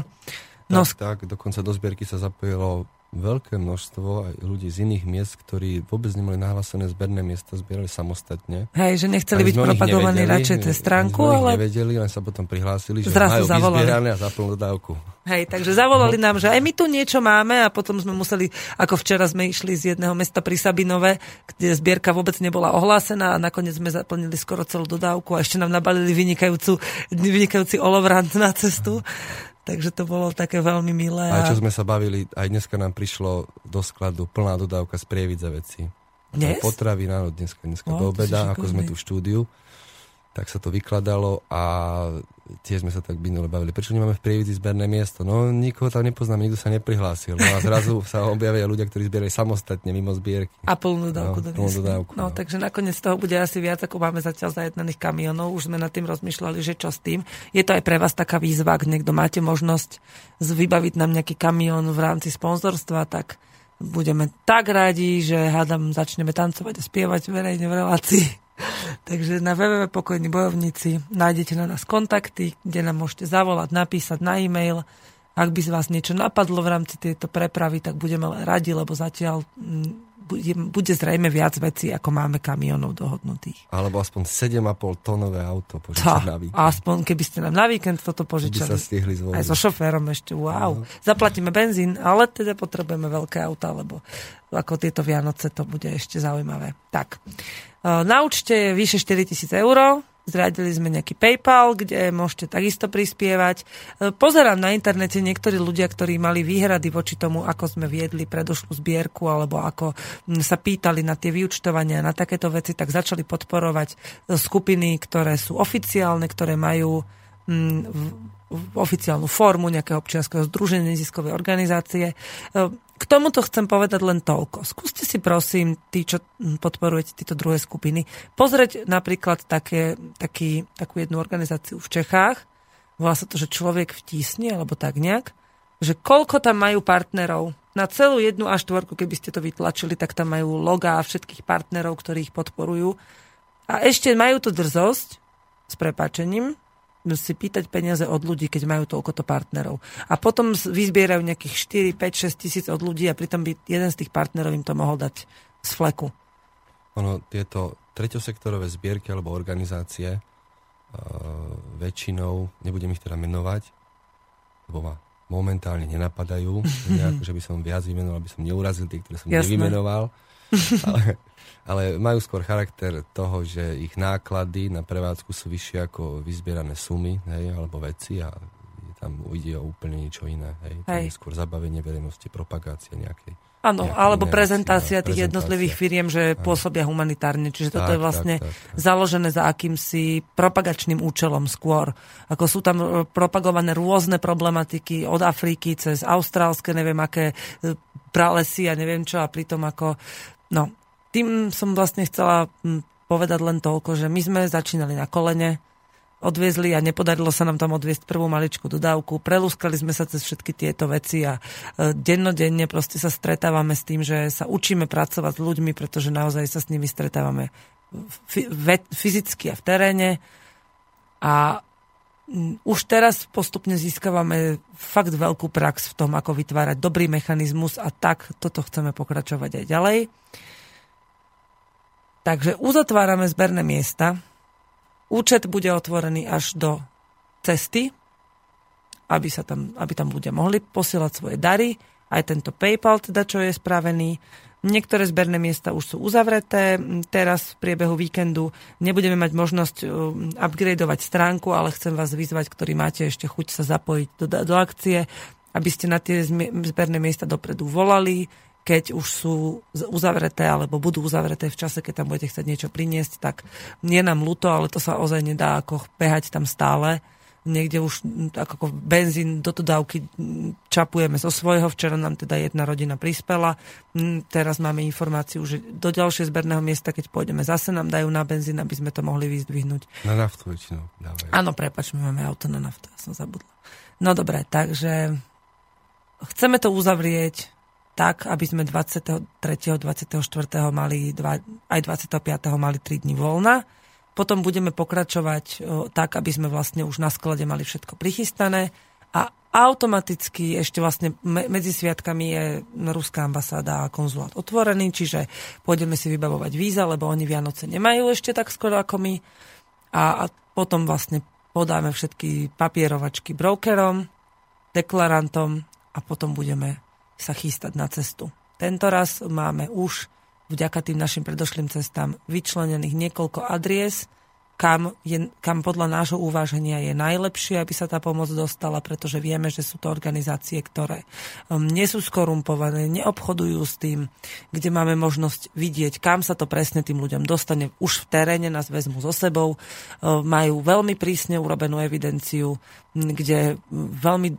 No, Tak, tak, dokonca do zbierky sa zapojilo veľké množstvo aj ľudí z iných miest, ktorí vôbec nemali nahlásené zberné miesta, zbierali samostatne. hej, že nechceli byť propagovaní radšej cez stránku, ale nevedeli, len sa potom prihlásili, že Zrazu majú zavolali. vyzbierané a zaplnú dodávku. Hej, takže zavolali nám, že aj my tu niečo máme a potom sme museli, ako včera sme išli z jedného mesta pri Sabinove, kde zbierka vôbec nebola ohlásená a nakoniec sme zaplnili skoro celú dodávku a ešte nám nabalili vynikajúcu, vynikajúci olovrant na cestu. Takže to bolo také veľmi milé. A čo sme sa bavili, aj dneska nám prišlo do skladu plná dodávka z Prievidze veci. Dnes? Potravy, áno, dneska, dneska O, do obeda, ako sme tu v štúdiu, tak sa to vykladalo a tiež sme sa tak minule bavili. Prečo nemáme v Prievidzi zberné miesto? No, nikoho tam nepoznám, nikto sa neprihlásil. No a zrazu sa objavia ľudia, ktorí zbierajú samostatne mimo zbierky. A plnú dodávku No, plnú dodávku, no, no. takže nakoniec toho bude asi viac, ako máme zatiaľ zajednaných kamionov. Už sme nad tým rozmýšľali, že čo s tým. Je to aj pre vás taká výzva, ak niekto máte možnosť vybaviť nám nejaký kamión v rámci sponzorstva, tak budeme tak radi, že hádam začneme tancovať a spievať verejne v relácii. Takže na www.pokojní bojovníci nájdete na nás kontakty, kde nám môžete zavolať, napísať na e-mail. Ak by z vás niečo napadlo v rámci tejto prepravy, tak budeme radi, lebo zatiaľ mm, bude, bude zrejme viac vecí, ako máme kamionov dohodnutých. Alebo aspoň 7,5 tonové auto požičať na víkend. aspoň keby ste nám na víkend toto By sa požičali. stihli zvoliť. Aj so šoférom ešte, wow. Zaplatíme benzín, ale teda potrebujeme veľké auta, lebo ako tieto Vianoce to bude ešte zaujímavé. Tak, e, na účte je vyše 4000 eur, zriadili sme nejaký PayPal, kde môžete takisto prispievať. E, Pozerám na internete niektorí ľudia, ktorí mali výhrady voči tomu, ako sme viedli predošlú zbierku, alebo ako sa pýtali na tie vyučtovania, na takéto veci, tak začali podporovať e, skupiny, ktoré sú oficiálne, ktoré majú oficiálnu formu nejakého občianského združenia, neziskovej organizácie. E, K tomuto chcem povedať len toľko. Skúste si prosím, tí, čo podporujete tieto druhé skupiny, pozrieť napríklad také, taký, takú jednu organizáciu v Čechách, volá sa to, že človek vtísne, alebo tak nejak, že koľko tam majú partnerov. Na celú jednu a štvorku, keby ste to vytlačili, tak tam majú logá všetkých partnerov, ktorí ich podporujú. A ešte majú tu drzosť, s prepáčením, si pýtať peniaze od ľudí, keď majú toľkoto partnerov. A potom vyzbierajú nejakých 4, 5, 6 tisíc od ľudí a pritom by jeden z tých partnerov im to mohol dať z fleku. Ono, tieto treťosektorové zbierky alebo organizácie uh, väčšinou, nebudem ich teda menovať, lebo ma momentálne nenapadajú, nejako, že by som viac vymenoval, aby som neurazil tých, ktoré som Jasné. nevymenoval, ale, ale majú skôr charakter toho, že ich náklady na prevádzku sú vyššie ako vyzbierané sumy, hej, alebo veci a tam ide o úplne niečo iné. Hej. Tam Hej. je skôr zabavenie verejnosti, propagácia nejakej Áno, alebo inercia, prezentácia tých prezentácia. jednotlivých firiem, že pôsobia humanitárne. Čiže toto Tak, je vlastne tak, tak, tak. založené za akýmsi propagačným účelom skôr. Ako sú tam e, propagované rôzne problematiky od Afriky cez austrálske, neviem aké e, pralesy a neviem čo a pritom ako... No, tým som vlastne chcela hm, povedať len toľko, že my sme začínali na kolene, odviezli a nepodarilo sa nám tam odviesť prvú maličkú dodávku. Prelúskali sme sa cez všetky tieto veci a e, dennodenne proste sa stretávame s tým, že sa učíme pracovať s ľuďmi, pretože naozaj sa s nimi stretávame fyzicky a v teréne. A už teraz postupne získavame fakt veľkú prax v tom, ako vytvárať dobrý mechanizmus a tak toto chceme pokračovať aj ďalej. Takže uzatvárame zberné miesta, Účet bude otvorený až do cesty, aby, sa tam, aby tam ľudia mohli posielať svoje dary, aj tento PayPal, teda, čo je spravený. Niektoré zberné miesta už sú uzavreté. Teraz v priebehu víkendu nebudeme mať možnosť uh, upgradeovať stránku, ale chcem vás vyzvať, ktorí máte ešte chuť sa zapojiť do, do akcie, aby ste na tie zberné miesta dopredu volali, keď už sú uzavreté alebo budú uzavreté v čase, keď tam budete chcieť niečo priniesť, tak nie nám ľúto, ale to sa ozaj nedá ako behať tam stále. Niekde už ako benzín do dodávky čapujeme zo svojho. Včera nám teda jedna rodina prispela. Teraz máme informáciu, že do ďalšie zberného miesta, keď pôjdeme, zase nám dajú na benzín, aby sme to mohli vyzdvihnúť. Na naftu väčšinou dávajú. Áno, prepač, my máme auto na naftu, ja som zabudla. No dobre, takže chceme to uzavrieť tak, aby sme 23. 24. mali dva, aj 25. mali 3 dní voľna. Potom budeme pokračovať tak, aby sme vlastne už na sklade mali všetko prichystané a automaticky ešte vlastne me- medzi sviatkami je ruská ambasáda a konzulát otvorený, čiže pôjdeme si vybavovať víza, lebo oni Vianoce nemajú ešte tak skoro ako my a, a potom vlastne podáme všetky papierovačky brokerom, deklarantom a potom budeme sa chystať na cestu. Tento raz máme už vďaka tým našim predošlým cestám vyčlenených niekoľko adries, kam, je, kam podľa nášho uváženia je najlepšie, aby sa tá pomoc dostala, pretože vieme, že sú to organizácie, ktoré um, nie sú skorumpované, neobchodujú s tým, kde máme možnosť vidieť, kam sa to presne tým ľuďom dostane. Už v teréne nás vezmu so sebou, um, majú veľmi prísne urobenú evidenciu, kde veľmi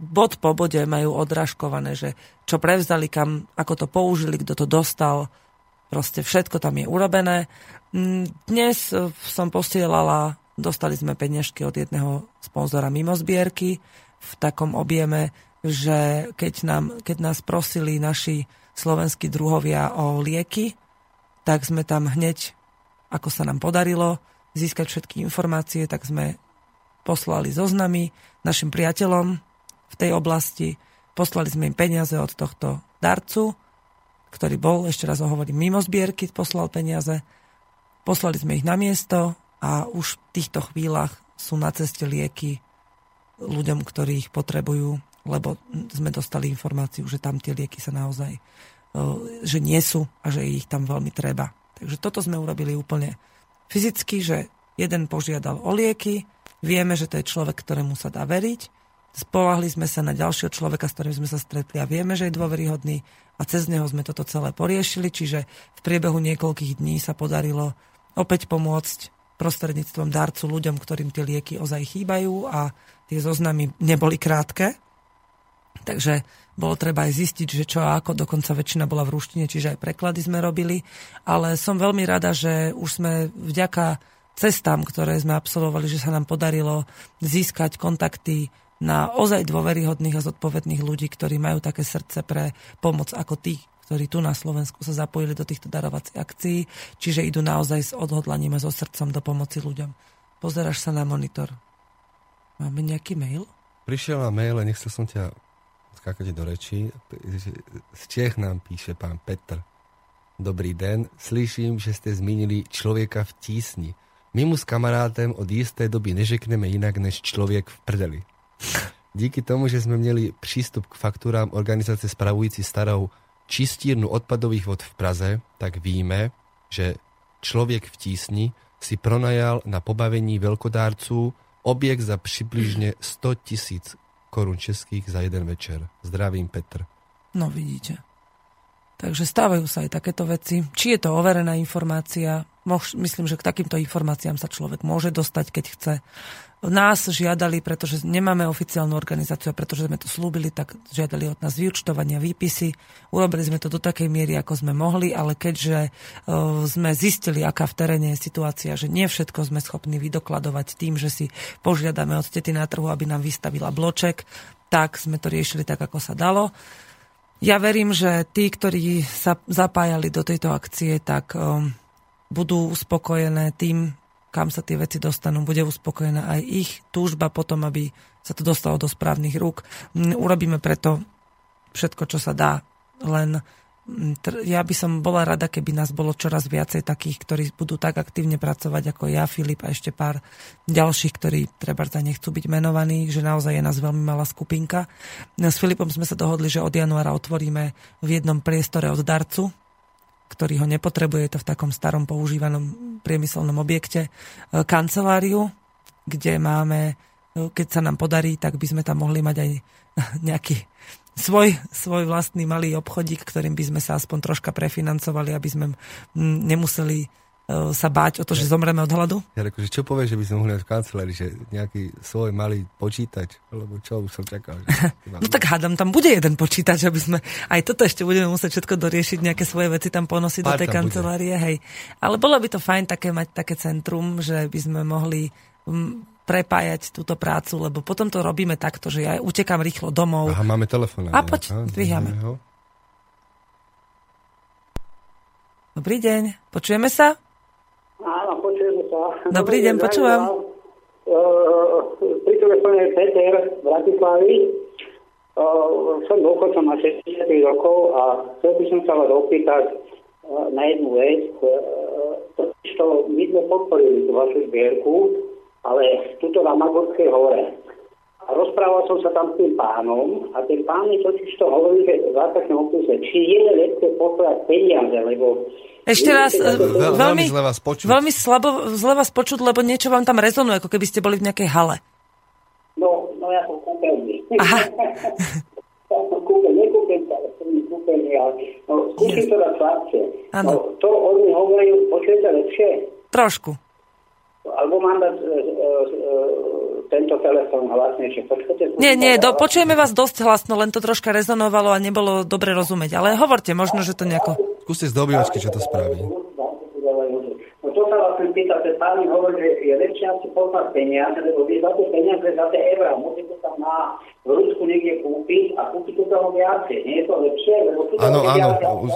bod po bode majú odražkované, že čo prevzali, kam, ako to použili, kto to dostal, proste všetko tam je urobené. Mm, Dnes e, som posielala, dostali sme peňažky od jedného sponzora mimo zbierky v takom objeme, že keď, nám, keď nás prosili naši slovenskí druhovia o lieky, tak sme tam hneď, ako sa nám podarilo získať všetky informácie, tak sme poslali zoznamy našim priateľom v tej oblasti. Poslali sme im peniaze od tohto darcu, ktorý bol, ešte raz ho hovorím, mimo zbierky, poslal peniaze. Poslali sme ich na miesto a už v týchto chvíľach sú na ceste lieky ľuďom, ktorí ich potrebujú, lebo sme dostali informáciu, že tam tie lieky sa naozaj, e, že nie sú a že ich tam veľmi treba. Takže toto sme urobili úplne fyzicky, že jeden požiadal o lieky, vieme, že to je človek, ktorému sa dá veriť, spolahli sme sa na ďalšieho človeka, s ktorým sme sa stretli a vieme, že je dôveryhodný a cez neho sme toto celé poriešili, čiže v priebehu niekoľkých dní sa podarilo opäť pomôcť prostredníctvom darcu ľuďom, ktorým tie lieky ozaj chýbajú a tie zoznamy neboli krátke. Takže bolo treba aj zistiť, že čo a ako, dokonca väčšina bola v ruštine, čiže aj preklady sme robili. Ale som veľmi rada, že už sme vďaka cestám, ktoré sme absolvovali, že sa nám podarilo získať kontakty na ozaj dôveryhodných a zodpovedných ľudí, ktorí majú také srdce pre pomoc ako tí, ktorí tu na Slovensku sa zapojili do týchto darovacích akcií, čiže idú naozaj s odhodlaním a so srdcom do pomoci ľuďom. Pozeráš sa na monitor. Máme nejaký mail? Prišiel na mail, a nechcel som ťa skákať do reči. Z Čech nám píše pán Petr. Dobrý den, slyším, že ste zmínili člověka v tísni. My mu s kamarátem od jisté doby neřekneme jinak než člověk v prdeli. Díky tomu, že jsme měli přístup k fakturám organizace spravující starou čistírnu odpadových vod v Praze, tak víme, že člověk v tísni si pronajal na pobavení velkodárců objekt za přibližně 100 tisíc korun českých za jeden večer. Zdravím, Petr. No vidíte. Takže stávajú sa aj takéto veci. Či je to overená informácia, myslím, že k takýmto informáciám sa človek môže dostať, keď chce. Nás žiadali, pretože nemáme oficiálnu organizáciu, a pretože sme to slúbili, tak žiadali od nás vyučtovania, výpisy. Urobili sme to do takej miery, ako sme mohli, ale keďže uh, sme zistili, aká v teréne je situácia, že nie všetko sme schopní vydokladovať tým, že si požiadame od tety na trhu, aby nám vystavila bloček, tak sme to riešili tak, ako sa dalo. Ja verím, že tí, ktorí sa zapájali do tejto akcie, tak um, budú uspokojené tým, kam sa tie veci dostanú. Bude uspokojená aj ich túžba potom, aby sa to dostalo do správnych rúk. Mm, Urobíme preto všetko, čo sa dá. Len mm, ja by som bola rada, keby nás bolo čoraz viacej takých, ktorí budú tak aktívne pracovať ako ja, Filip a ešte pár ďalších, ktorí treba za nechcú byť menovaní, že naozaj je nás veľmi malá skupinka. S Filipom sme sa dohodli, že od januára otvoríme v jednom priestore od darcu, ktorý ho nepotrebuje, je to v takom starom používanom priemyselnom objekte, e, kanceláriu, kde máme, e, keď sa nám podarí, tak by sme tam mohli mať aj nejaký svoj, svoj vlastný malý obchodík, ktorým by sme sa aspoň troška prefinancovali, aby sme nemuseli sa báť o to, že zomreme od hladu. Ja reku, že čo povieš, že by sme mohli mať v kancelárii, že nejaký svoj malý počítač, lebo čo, už som čakal. Že No tak hádam, tam bude jeden počítač, aby sme aj toto ešte budeme musieť všetko doriešiť, nejaké svoje veci tam ponosiť do Pár tej tam bude. kancelárie, hej. Ale bolo by to fajn také mať také centrum, že by sme mohli mm, prepájať túto prácu, lebo potom to robíme takto, že ja utekám rýchlo domov. Aha, máme telefón. A poď, dvíhame. Dobrý deň, počujeme sa? Áno, počujeme sa. Dobrý deň, počúvam. Pri telefóne Peter z Bratislavy. Uh, som dôchodcom na 60 rokov a chcel by som sa vás opýtať na jednu vec. To my sme podporili tú vašu zbierku, ale tuto na Magorskej hore. A rozprával som sa tam s tým pánom a ten pán mi totiž to hovorí, že v zákažnom okuse, či je lepšie poslať peniaze, lebo... Ešte raz, e, Veľ- veľmi, veľmi zle vás počuť. veľmi slabo, zle vás počuť, lebo niečo vám tam rezonuje, ako keby ste boli v nejakej hale. No, no ja som kúpeľný. Aha. ja som kúpeľ, nekúpeľ sa, ale som kúpeľný, ale no, skúsim to dať slabšie. Áno. No, to on mi hovorí, počujete lepšie? Trošku. Alebo mám dať e, e, e, tento telefón hlasnejšie. Počujete? Nie, nie, do, počujeme vás dosť hlasno, len to troška rezonovalo a nebolo dobre rozumieť. Ale hovorte, možno, že to nejako... Skúste z dobývačky, čo to spraví. No to sa vlastne pýta, ten pán hovorí, že je lepšie asi poslať peniaze, lebo vy za tie peniaze, za tie eurá, môžete tam na v Rusku niekde kúpiť a kúpite toho viacej. Nie je to lepšie? Lebo tu Áno, ja, áno.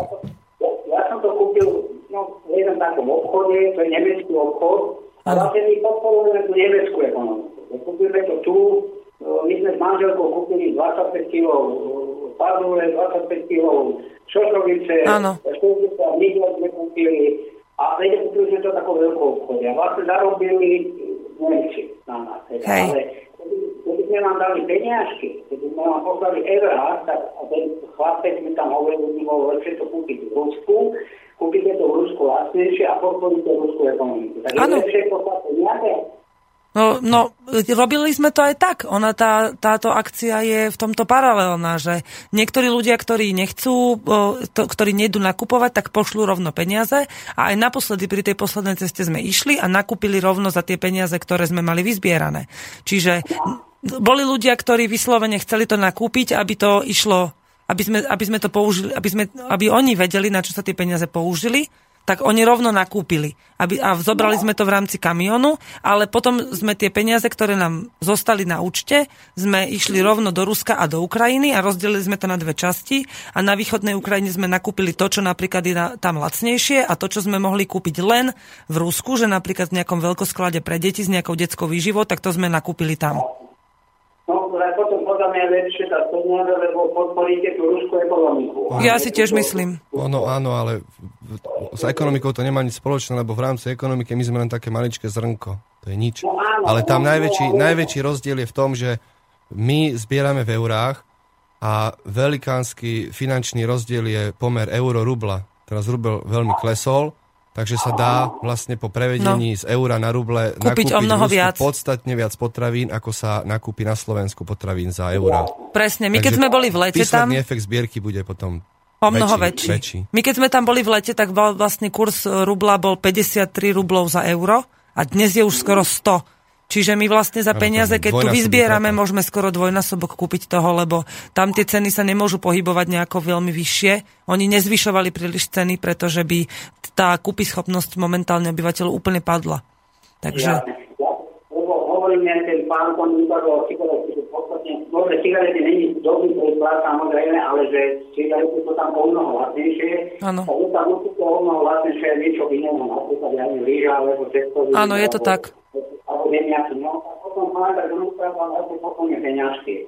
Ja, ja som to kúpil no, v jednom takom obchode, to je nemecký obchod, a vlastne my podporujeme tú nemeckú ekonomiku. Kúpime to tu, no, my sme s manželkou kúpili 25 kg padule, 25 kg šošovice, Áno. 40 milión sme kúpili a veď kúpili sme to takou veľkou obchode. A vlastne zarobili Nemci na nás. Teda. Hej. Ale keby, sme vám dali peniažky, keby sme vám poslali eurá, tak a ten chlapec mi tam hovoril, že bolo lepšie to kúpiť v Rusku, kúpite to v Rusku lacnejšie a podporíte ruskú ekonomiku. Tak je Áno. lepšie poslať peniaze? No, no, robili sme to aj tak. Ona, tá, táto akcia je v tomto paralelná, že niektorí ľudia, ktorí nechcú, to, ktorí nejdú nakupovať, tak pošlú rovno peniaze a aj naposledy pri tej poslednej ceste sme išli a nakúpili rovno za tie peniaze, ktoré sme mali vyzbierané. Čiže boli ľudia, ktorí vyslovene chceli to nakúpiť, aby to išlo, aby sme, aby sme to použili, aby, sme, aby oni vedeli, na čo sa tie peniaze použili, tak oni rovno nakúpili. Aby, a zobrali sme to v rámci kamionu, ale potom sme tie peniaze, ktoré nám zostali na účte, sme išli rovno do Ruska a do Ukrajiny a rozdelili sme to na dve časti a na východnej Ukrajine sme nakúpili to, čo napríklad je tam lacnejšie a to, čo sme mohli kúpiť len v Rusku, že napríklad v nejakom veľkosklade pre deti s nejakou detskou výživou, tak to sme nakúpili tam. No, ale potom podľa mňa je lepšie dať peniaze, lebo podporíte tú ruskú ekonomiku. Ja si tiež myslím. Ono áno, ale s ekonomikou to nemá nič spoločné, lebo v rámci ekonomiky my sme len také maličké zrnko. To je nič. No áno, Ale tam no, najväčší, no, najväčší rozdiel je v tom, že my zbierame v eurách a velikánsky finančný rozdiel je pomer euro-rubla. Teraz rubel veľmi klesol Takže sa dá vlastne po prevedení no. z eura na ruble Kúpiť o mnoho viac. podstatne viac potravín, ako sa nakúpi na Slovensku potravín za eura. Presne, my keď Takže sme boli v lete tam, efekt zbierky bude potom o mnoho väčší, väčší. väčší. My keď sme tam boli v lete, tak bol vlastne kurz e, rubla bol 53 rublov za euro a dnes je už skoro 100. Čiže my vlastne za peniaze, keď tu vyzbierame, môžeme skoro dvojnásobok kúpiť toho, lebo tam tie ceny sa nemôžu pohybovať nejako veľmi vyššie. Oni nezvyšovali príliš ceny, pretože by tá kúpyschopnosť momentálne obyvateľov úplne padla. Takže... Ja, hovoríme, ten pán pán vypadol cigarety, že v podstate, dobre, cigarety není dobrý príklad, samozrejme, ale že cigarety sú tam o mnoho lacnejšie. Áno. A je tam o mnoho lacnejšie niečo iného, napríklad ja neviem, alebo cestový. Áno, je to alebo- tak. Alebo zemiaky, no a potom máme tak rozprával ako potom peňažky.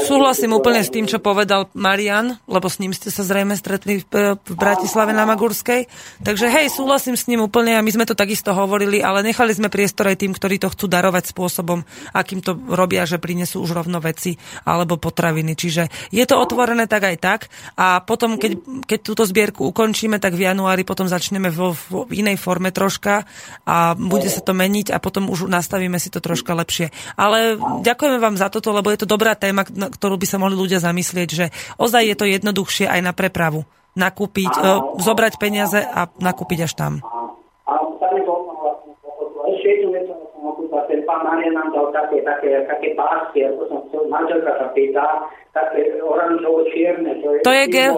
Súhlasím úplne s tým, čo povedal Marian, lebo s ním ste sa zrejme stretli v, v Bratislave na Magurskej. Takže hej, súhlasím s ním úplne a my sme to takisto hovorili, ale nechali sme priestor aj tým, ktorí to chcú darovať spôsobom, akým to robia, že prinesú už rovno veci alebo potraviny. Čiže je to otvorené tak aj tak a potom, keď, keď túto zbierku ukončíme, tak v januári potom začneme vo, vo inej forme troška a bude sa to meniť a potom už nastavíme si to troška lepšie. Ale ďakujeme vám za toto, lebo je to dobrá téma, na ktorú by sa mohli ľudia zamyslieť, že ozaj je to jednoduchšie aj na prepravu. Nakúpiť, e, zobrať peniaze a nakúpiť až tam. Pán Marian nám dal také, také, také pásky, ako som chcel, manželka sa pýta, to je... Ge-.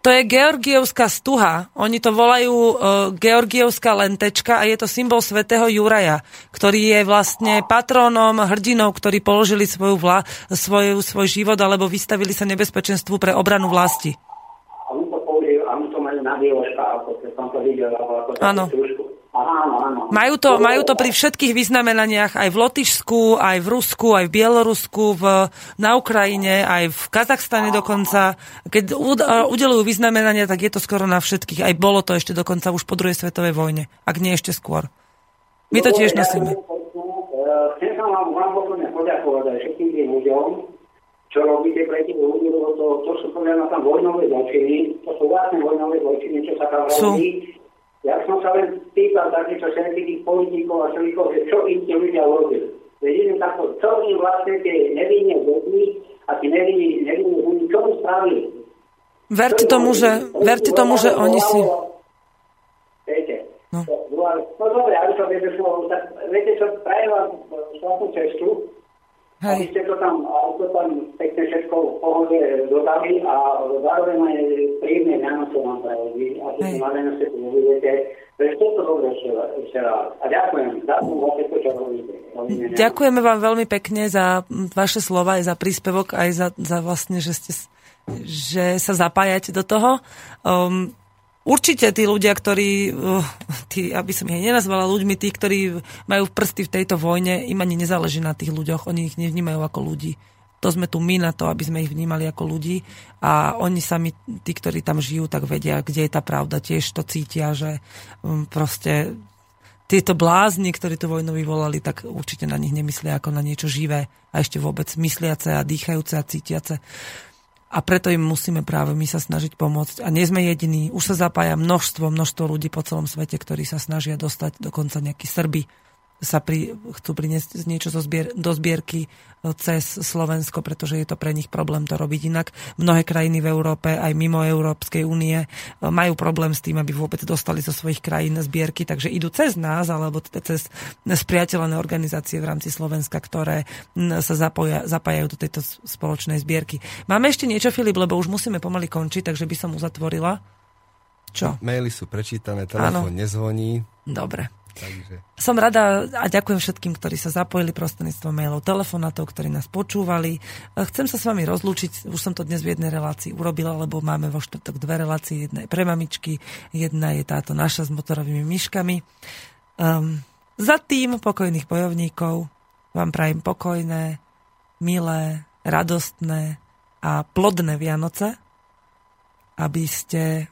To je georgievská stuha. Oni to volajú uh, georgievská lentečka a je to symbol svätého Juraja, ktorý je vlastne patrónom hrdinov, ktorí položili svoju vla, svoj, svoj život alebo vystavili sa nebezpečenstvu pre obranu vlasti. A on to použil, a on to majú na bieloška, ako som to videl, ako Majú to, majú to pri všetkých vyznamenaniach aj v Lotyšsku, aj v Rusku, aj v Bielorusku, v, na Ukrajine, aj v Kazachstane dokonca. Keď udelujú vyznamenania, tak je to skoro na všetkých. Aj bolo to ešte dokonca už po druhej svetovej vojne, ak nie ešte skôr. My to tiež nosíme. Chcem sa vám, vám poďakovať aj všetkým tým ľuďom, čo robíte pre tých ľudí, lebo to, to sú podľa mňa tam vojnové zločiny, to sú vlastne vojnové zločiny, čo sa tam robí. Ja som sa len pýtal takýchto všetkých politikov a všetkých, že čo im tie ľudia robili. Vedím takto, čo im vlastne tie nevinné deti a tie nevinní, nevinní ľudí, čo im spravili. Verte tomu, že, verte tomu, že oni si... Viete. No. No, dobre, aby som vedel, tak viete čo, prajem vám šťastnú cestu, aby Hej. ste to tam, aby to tam pekne všetko v pohode dodali a zároveň aj príjemné Vianoce vám prajem, a keď Hej. si na Vianoce uvidíte, to dobre ešte, raz. A ďakujem, ďakujem za všetko, čo robíte. Dovidenia. Ďakujeme vám veľmi pekne za vaše slova, aj za príspevok, aj za, za vlastne, že, ste, že sa zapájate do toho. Um, určite tí ľudia, ktorí, uh, tí, aby som ich nenazvala ľuďmi, tí, ktorí majú prsty v tejto vojne, im ani nezáleží na tých ľuďoch, oni ich nevnímajú ako ľudí. To sme tu my na to, aby sme ich vnímali ako ľudí a oni sami, tí, ktorí tam žijú, tak vedia, kde je tá pravda. Tiež to cítia, že um, proste tieto blázni, ktorí tú vojnu vyvolali, tak určite na nich nemyslia ako na niečo živé a ešte vôbec mysliace a dýchajúce a cítiace. A preto im musíme práve my sa snažiť pomôcť. A nie sme jediní. Už sa zapája množstvo, množstvo ľudí po celom svete, ktorí sa snažia dostať dokonca nejakí Srby sa pri, chcú priniesť niečo zo zbier, do zbierky e, cez Slovensko, pretože je to pre nich problém to robiť inak. Mnohé krajiny v Európe, aj mimo Európskej únie, e, majú problém s tým, aby vôbec dostali zo svojich krajín zbierky, takže idú cez nás, alebo teda cez spriateľené organizácie v rámci Slovenska, ktoré sa zapoja, zapájajú do tejto spoločnej zbierky. Máme ešte niečo, Filip, lebo už musíme pomaly končiť, takže by som uzatvorila. Čo? Maily sú prečítané, telefón nezvoní. Dobre. Takže Som rada a ďakujem všetkým, ktorí sa zapojili prostredníctvom mailov, telefonátov, ktorí nás počúvali. Chcem sa s vami rozlúčiť, už som to dnes v jednej relácii urobila, lebo máme vo štvrtok dve relácie, jedna je pre mamičky, jedna je táto naša s motorovými myškami. Um, za tým pokojných bojovníkov vám prajem pokojné, milé, radostné a plodné Vianoce, aby ste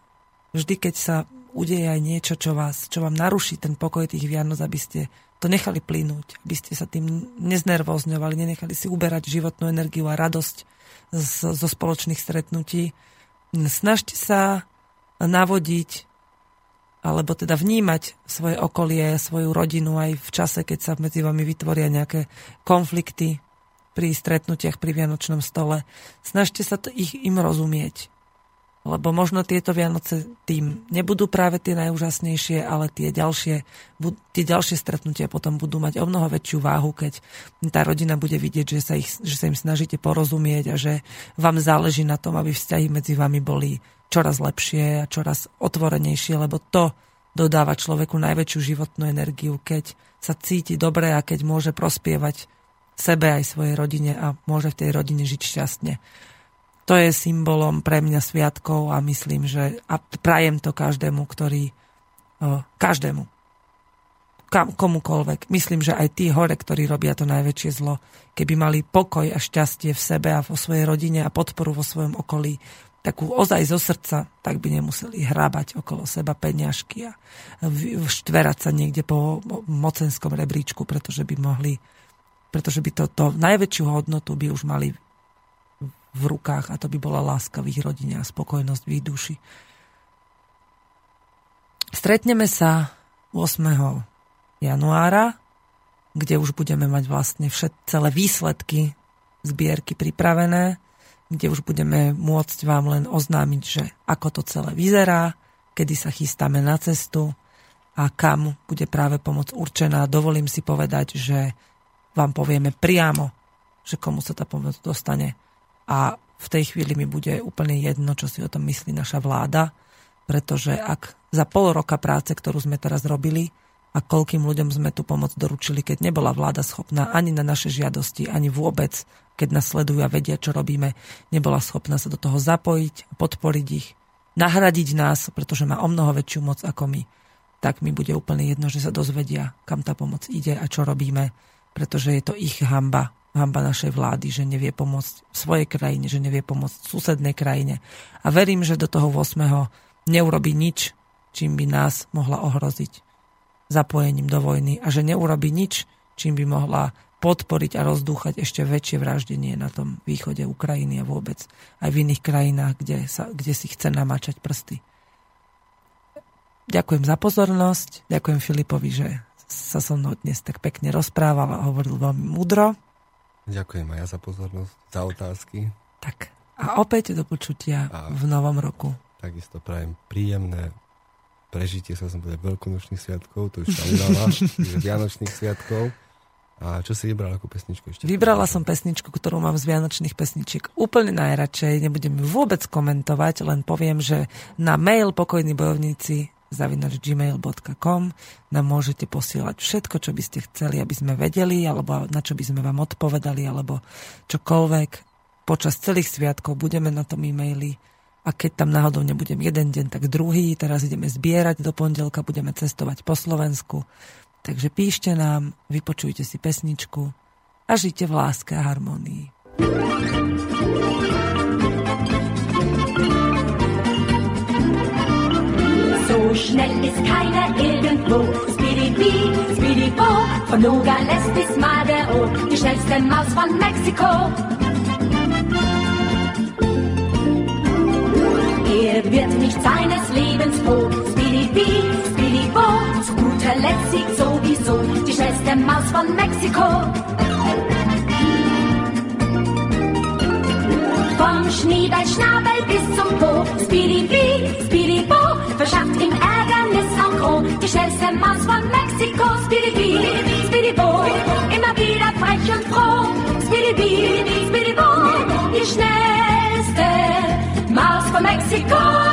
vždy, keď sa udeje aj niečo, čo, vás, čo vám naruší ten pokoj tých Vianoc, aby ste to nechali plynúť, aby ste sa tým neznervozňovali, nenechali si uberať životnú energiu a radosť z, zo spoločných stretnutí. Snažte sa navodiť alebo teda vnímať svoje okolie, svoju rodinu aj v čase, keď sa medzi vami vytvoria nejaké konflikty pri stretnutiach pri Vianočnom stole. Snažte sa to ich im rozumieť. Lebo možno tieto Vianoce tým nebudú práve tie najúžasnejšie, ale tie ďalšie, tie ďalšie stretnutia potom budú mať o mnoho väčšiu váhu, keď tá rodina bude vidieť, že sa, ich, že sa im snažíte porozumieť a že vám záleží na tom, aby vzťahy medzi vami boli čoraz lepšie a čoraz otvorenejšie, lebo to dodáva človeku najväčšiu životnú energiu, keď sa cíti dobre a keď môže prospievať sebe aj svojej rodine a môže v tej rodine žiť šťastne. To je symbolom pre mňa sviatkov a myslím, že a prajem to každému, ktorý každému kam, komukolvek. Myslím, že aj tí hore, ktorí robia to najväčšie zlo, keby mali pokoj a šťastie v sebe a vo svojej rodine a podporu vo svojom okolí, takú ozaj zo srdca, tak by nemuseli hrábať okolo seba peňažky a štverať sa niekde po mocenskom rebríčku, pretože by mohli, pretože by toto najväčšiu hodnotu by už mali v rukách a to by bola láska v ich rodine a spokojnosť v ich duši. Stretneme sa 8. januára, kde už budeme mať vlastne všet, celé výsledky zbierky pripravené kde už budeme môcť vám len oznámiť, že ako to celé vyzerá, kedy sa chystáme na cestu a kam bude práve pomoc určená. Dovolím si povedať, že vám povieme priamo, že komu sa tá pomoc dostane. A v tej chvíli mi bude úplne jedno, čo si o tom myslí naša vláda, pretože ak za pol roka práce, ktorú sme teraz robili, a koľkým ľuďom sme tú pomoc doručili, keď nebola vláda schopná ani na naše žiadosti, ani vôbec, keď nás sledujú a vedia, čo robíme, nebola schopná sa do toho zapojiť, podporiť ich, nahradiť nás, pretože má o mnoho väčšiu moc ako my, tak mi bude úplne jedno, že sa dozvedia, kam tá pomoc ide a čo robíme, pretože je to ich hamba, hamba našej vlády, že nevie pomôcť svojej krajine, že nevie pomôcť susednej krajine. A verím, že do toho 8. neurobi nič, čím by nás mohla ohroziť zapojením do vojny a že neurobi nič, čím by mohla podporiť a rozdúchať ešte väčšie vraždenie na tom východe Ukrajiny a vôbec aj v iných krajinách, kde, sa, kde si chce namačať prsty. Ďakujem za pozornosť, ďakujem Filipovi, že sa so mnou dnes tak pekne rozprával a hovoril veľmi múdro. Ďakujem aj ja za pozornosť, za otázky. Tak a opäť do počutia a v novom roku. Takisto prajem príjemné prežitie sa som povedal veľkonočných sviatkov, to už sa udala, Vianočných sviatkov. A čo si vybrala ako pesničku ešte? Vybrala som pesničku, ktorú mám z Vianočných pesničiek úplne najradšej. Nebudem ju vôbec komentovať, len poviem, že na mail pokojní bojovníci zavinač gmail.com nám môžete posielať všetko, čo by ste chceli, aby sme vedeli, alebo na čo by sme vám odpovedali, alebo čokoľvek. Počas celých sviatkov budeme na tom e-maili a keď tam náhodou nebudem jeden deň, tak druhý. Teraz ideme zbierať do pondelka, budeme cestovať po Slovensku. Takže píšte nám, vypočujte si pesničku a žite v láske a harmonii. So schnell ist keiner irgendwo. Speedy Speedy Bo, von Nogales bis Madero, die schnellste Maus von Mexiko. Er wird nicht seines Lebens froh. Speedy Bee, Speedy Bo, zu guter Letzt siegt sowieso die schnellste Maus von Mexiko. Vom Schniedelschnabel bis zum Po, Speedy Bee, Speedy Bo, verschafft ihm schnellste Maus von Mexiko, Speedy Bee, Speedy Bo, immer wieder frech und froh. Speedy Bee, Speedy Bo, die schnellste Maus von Mexiko.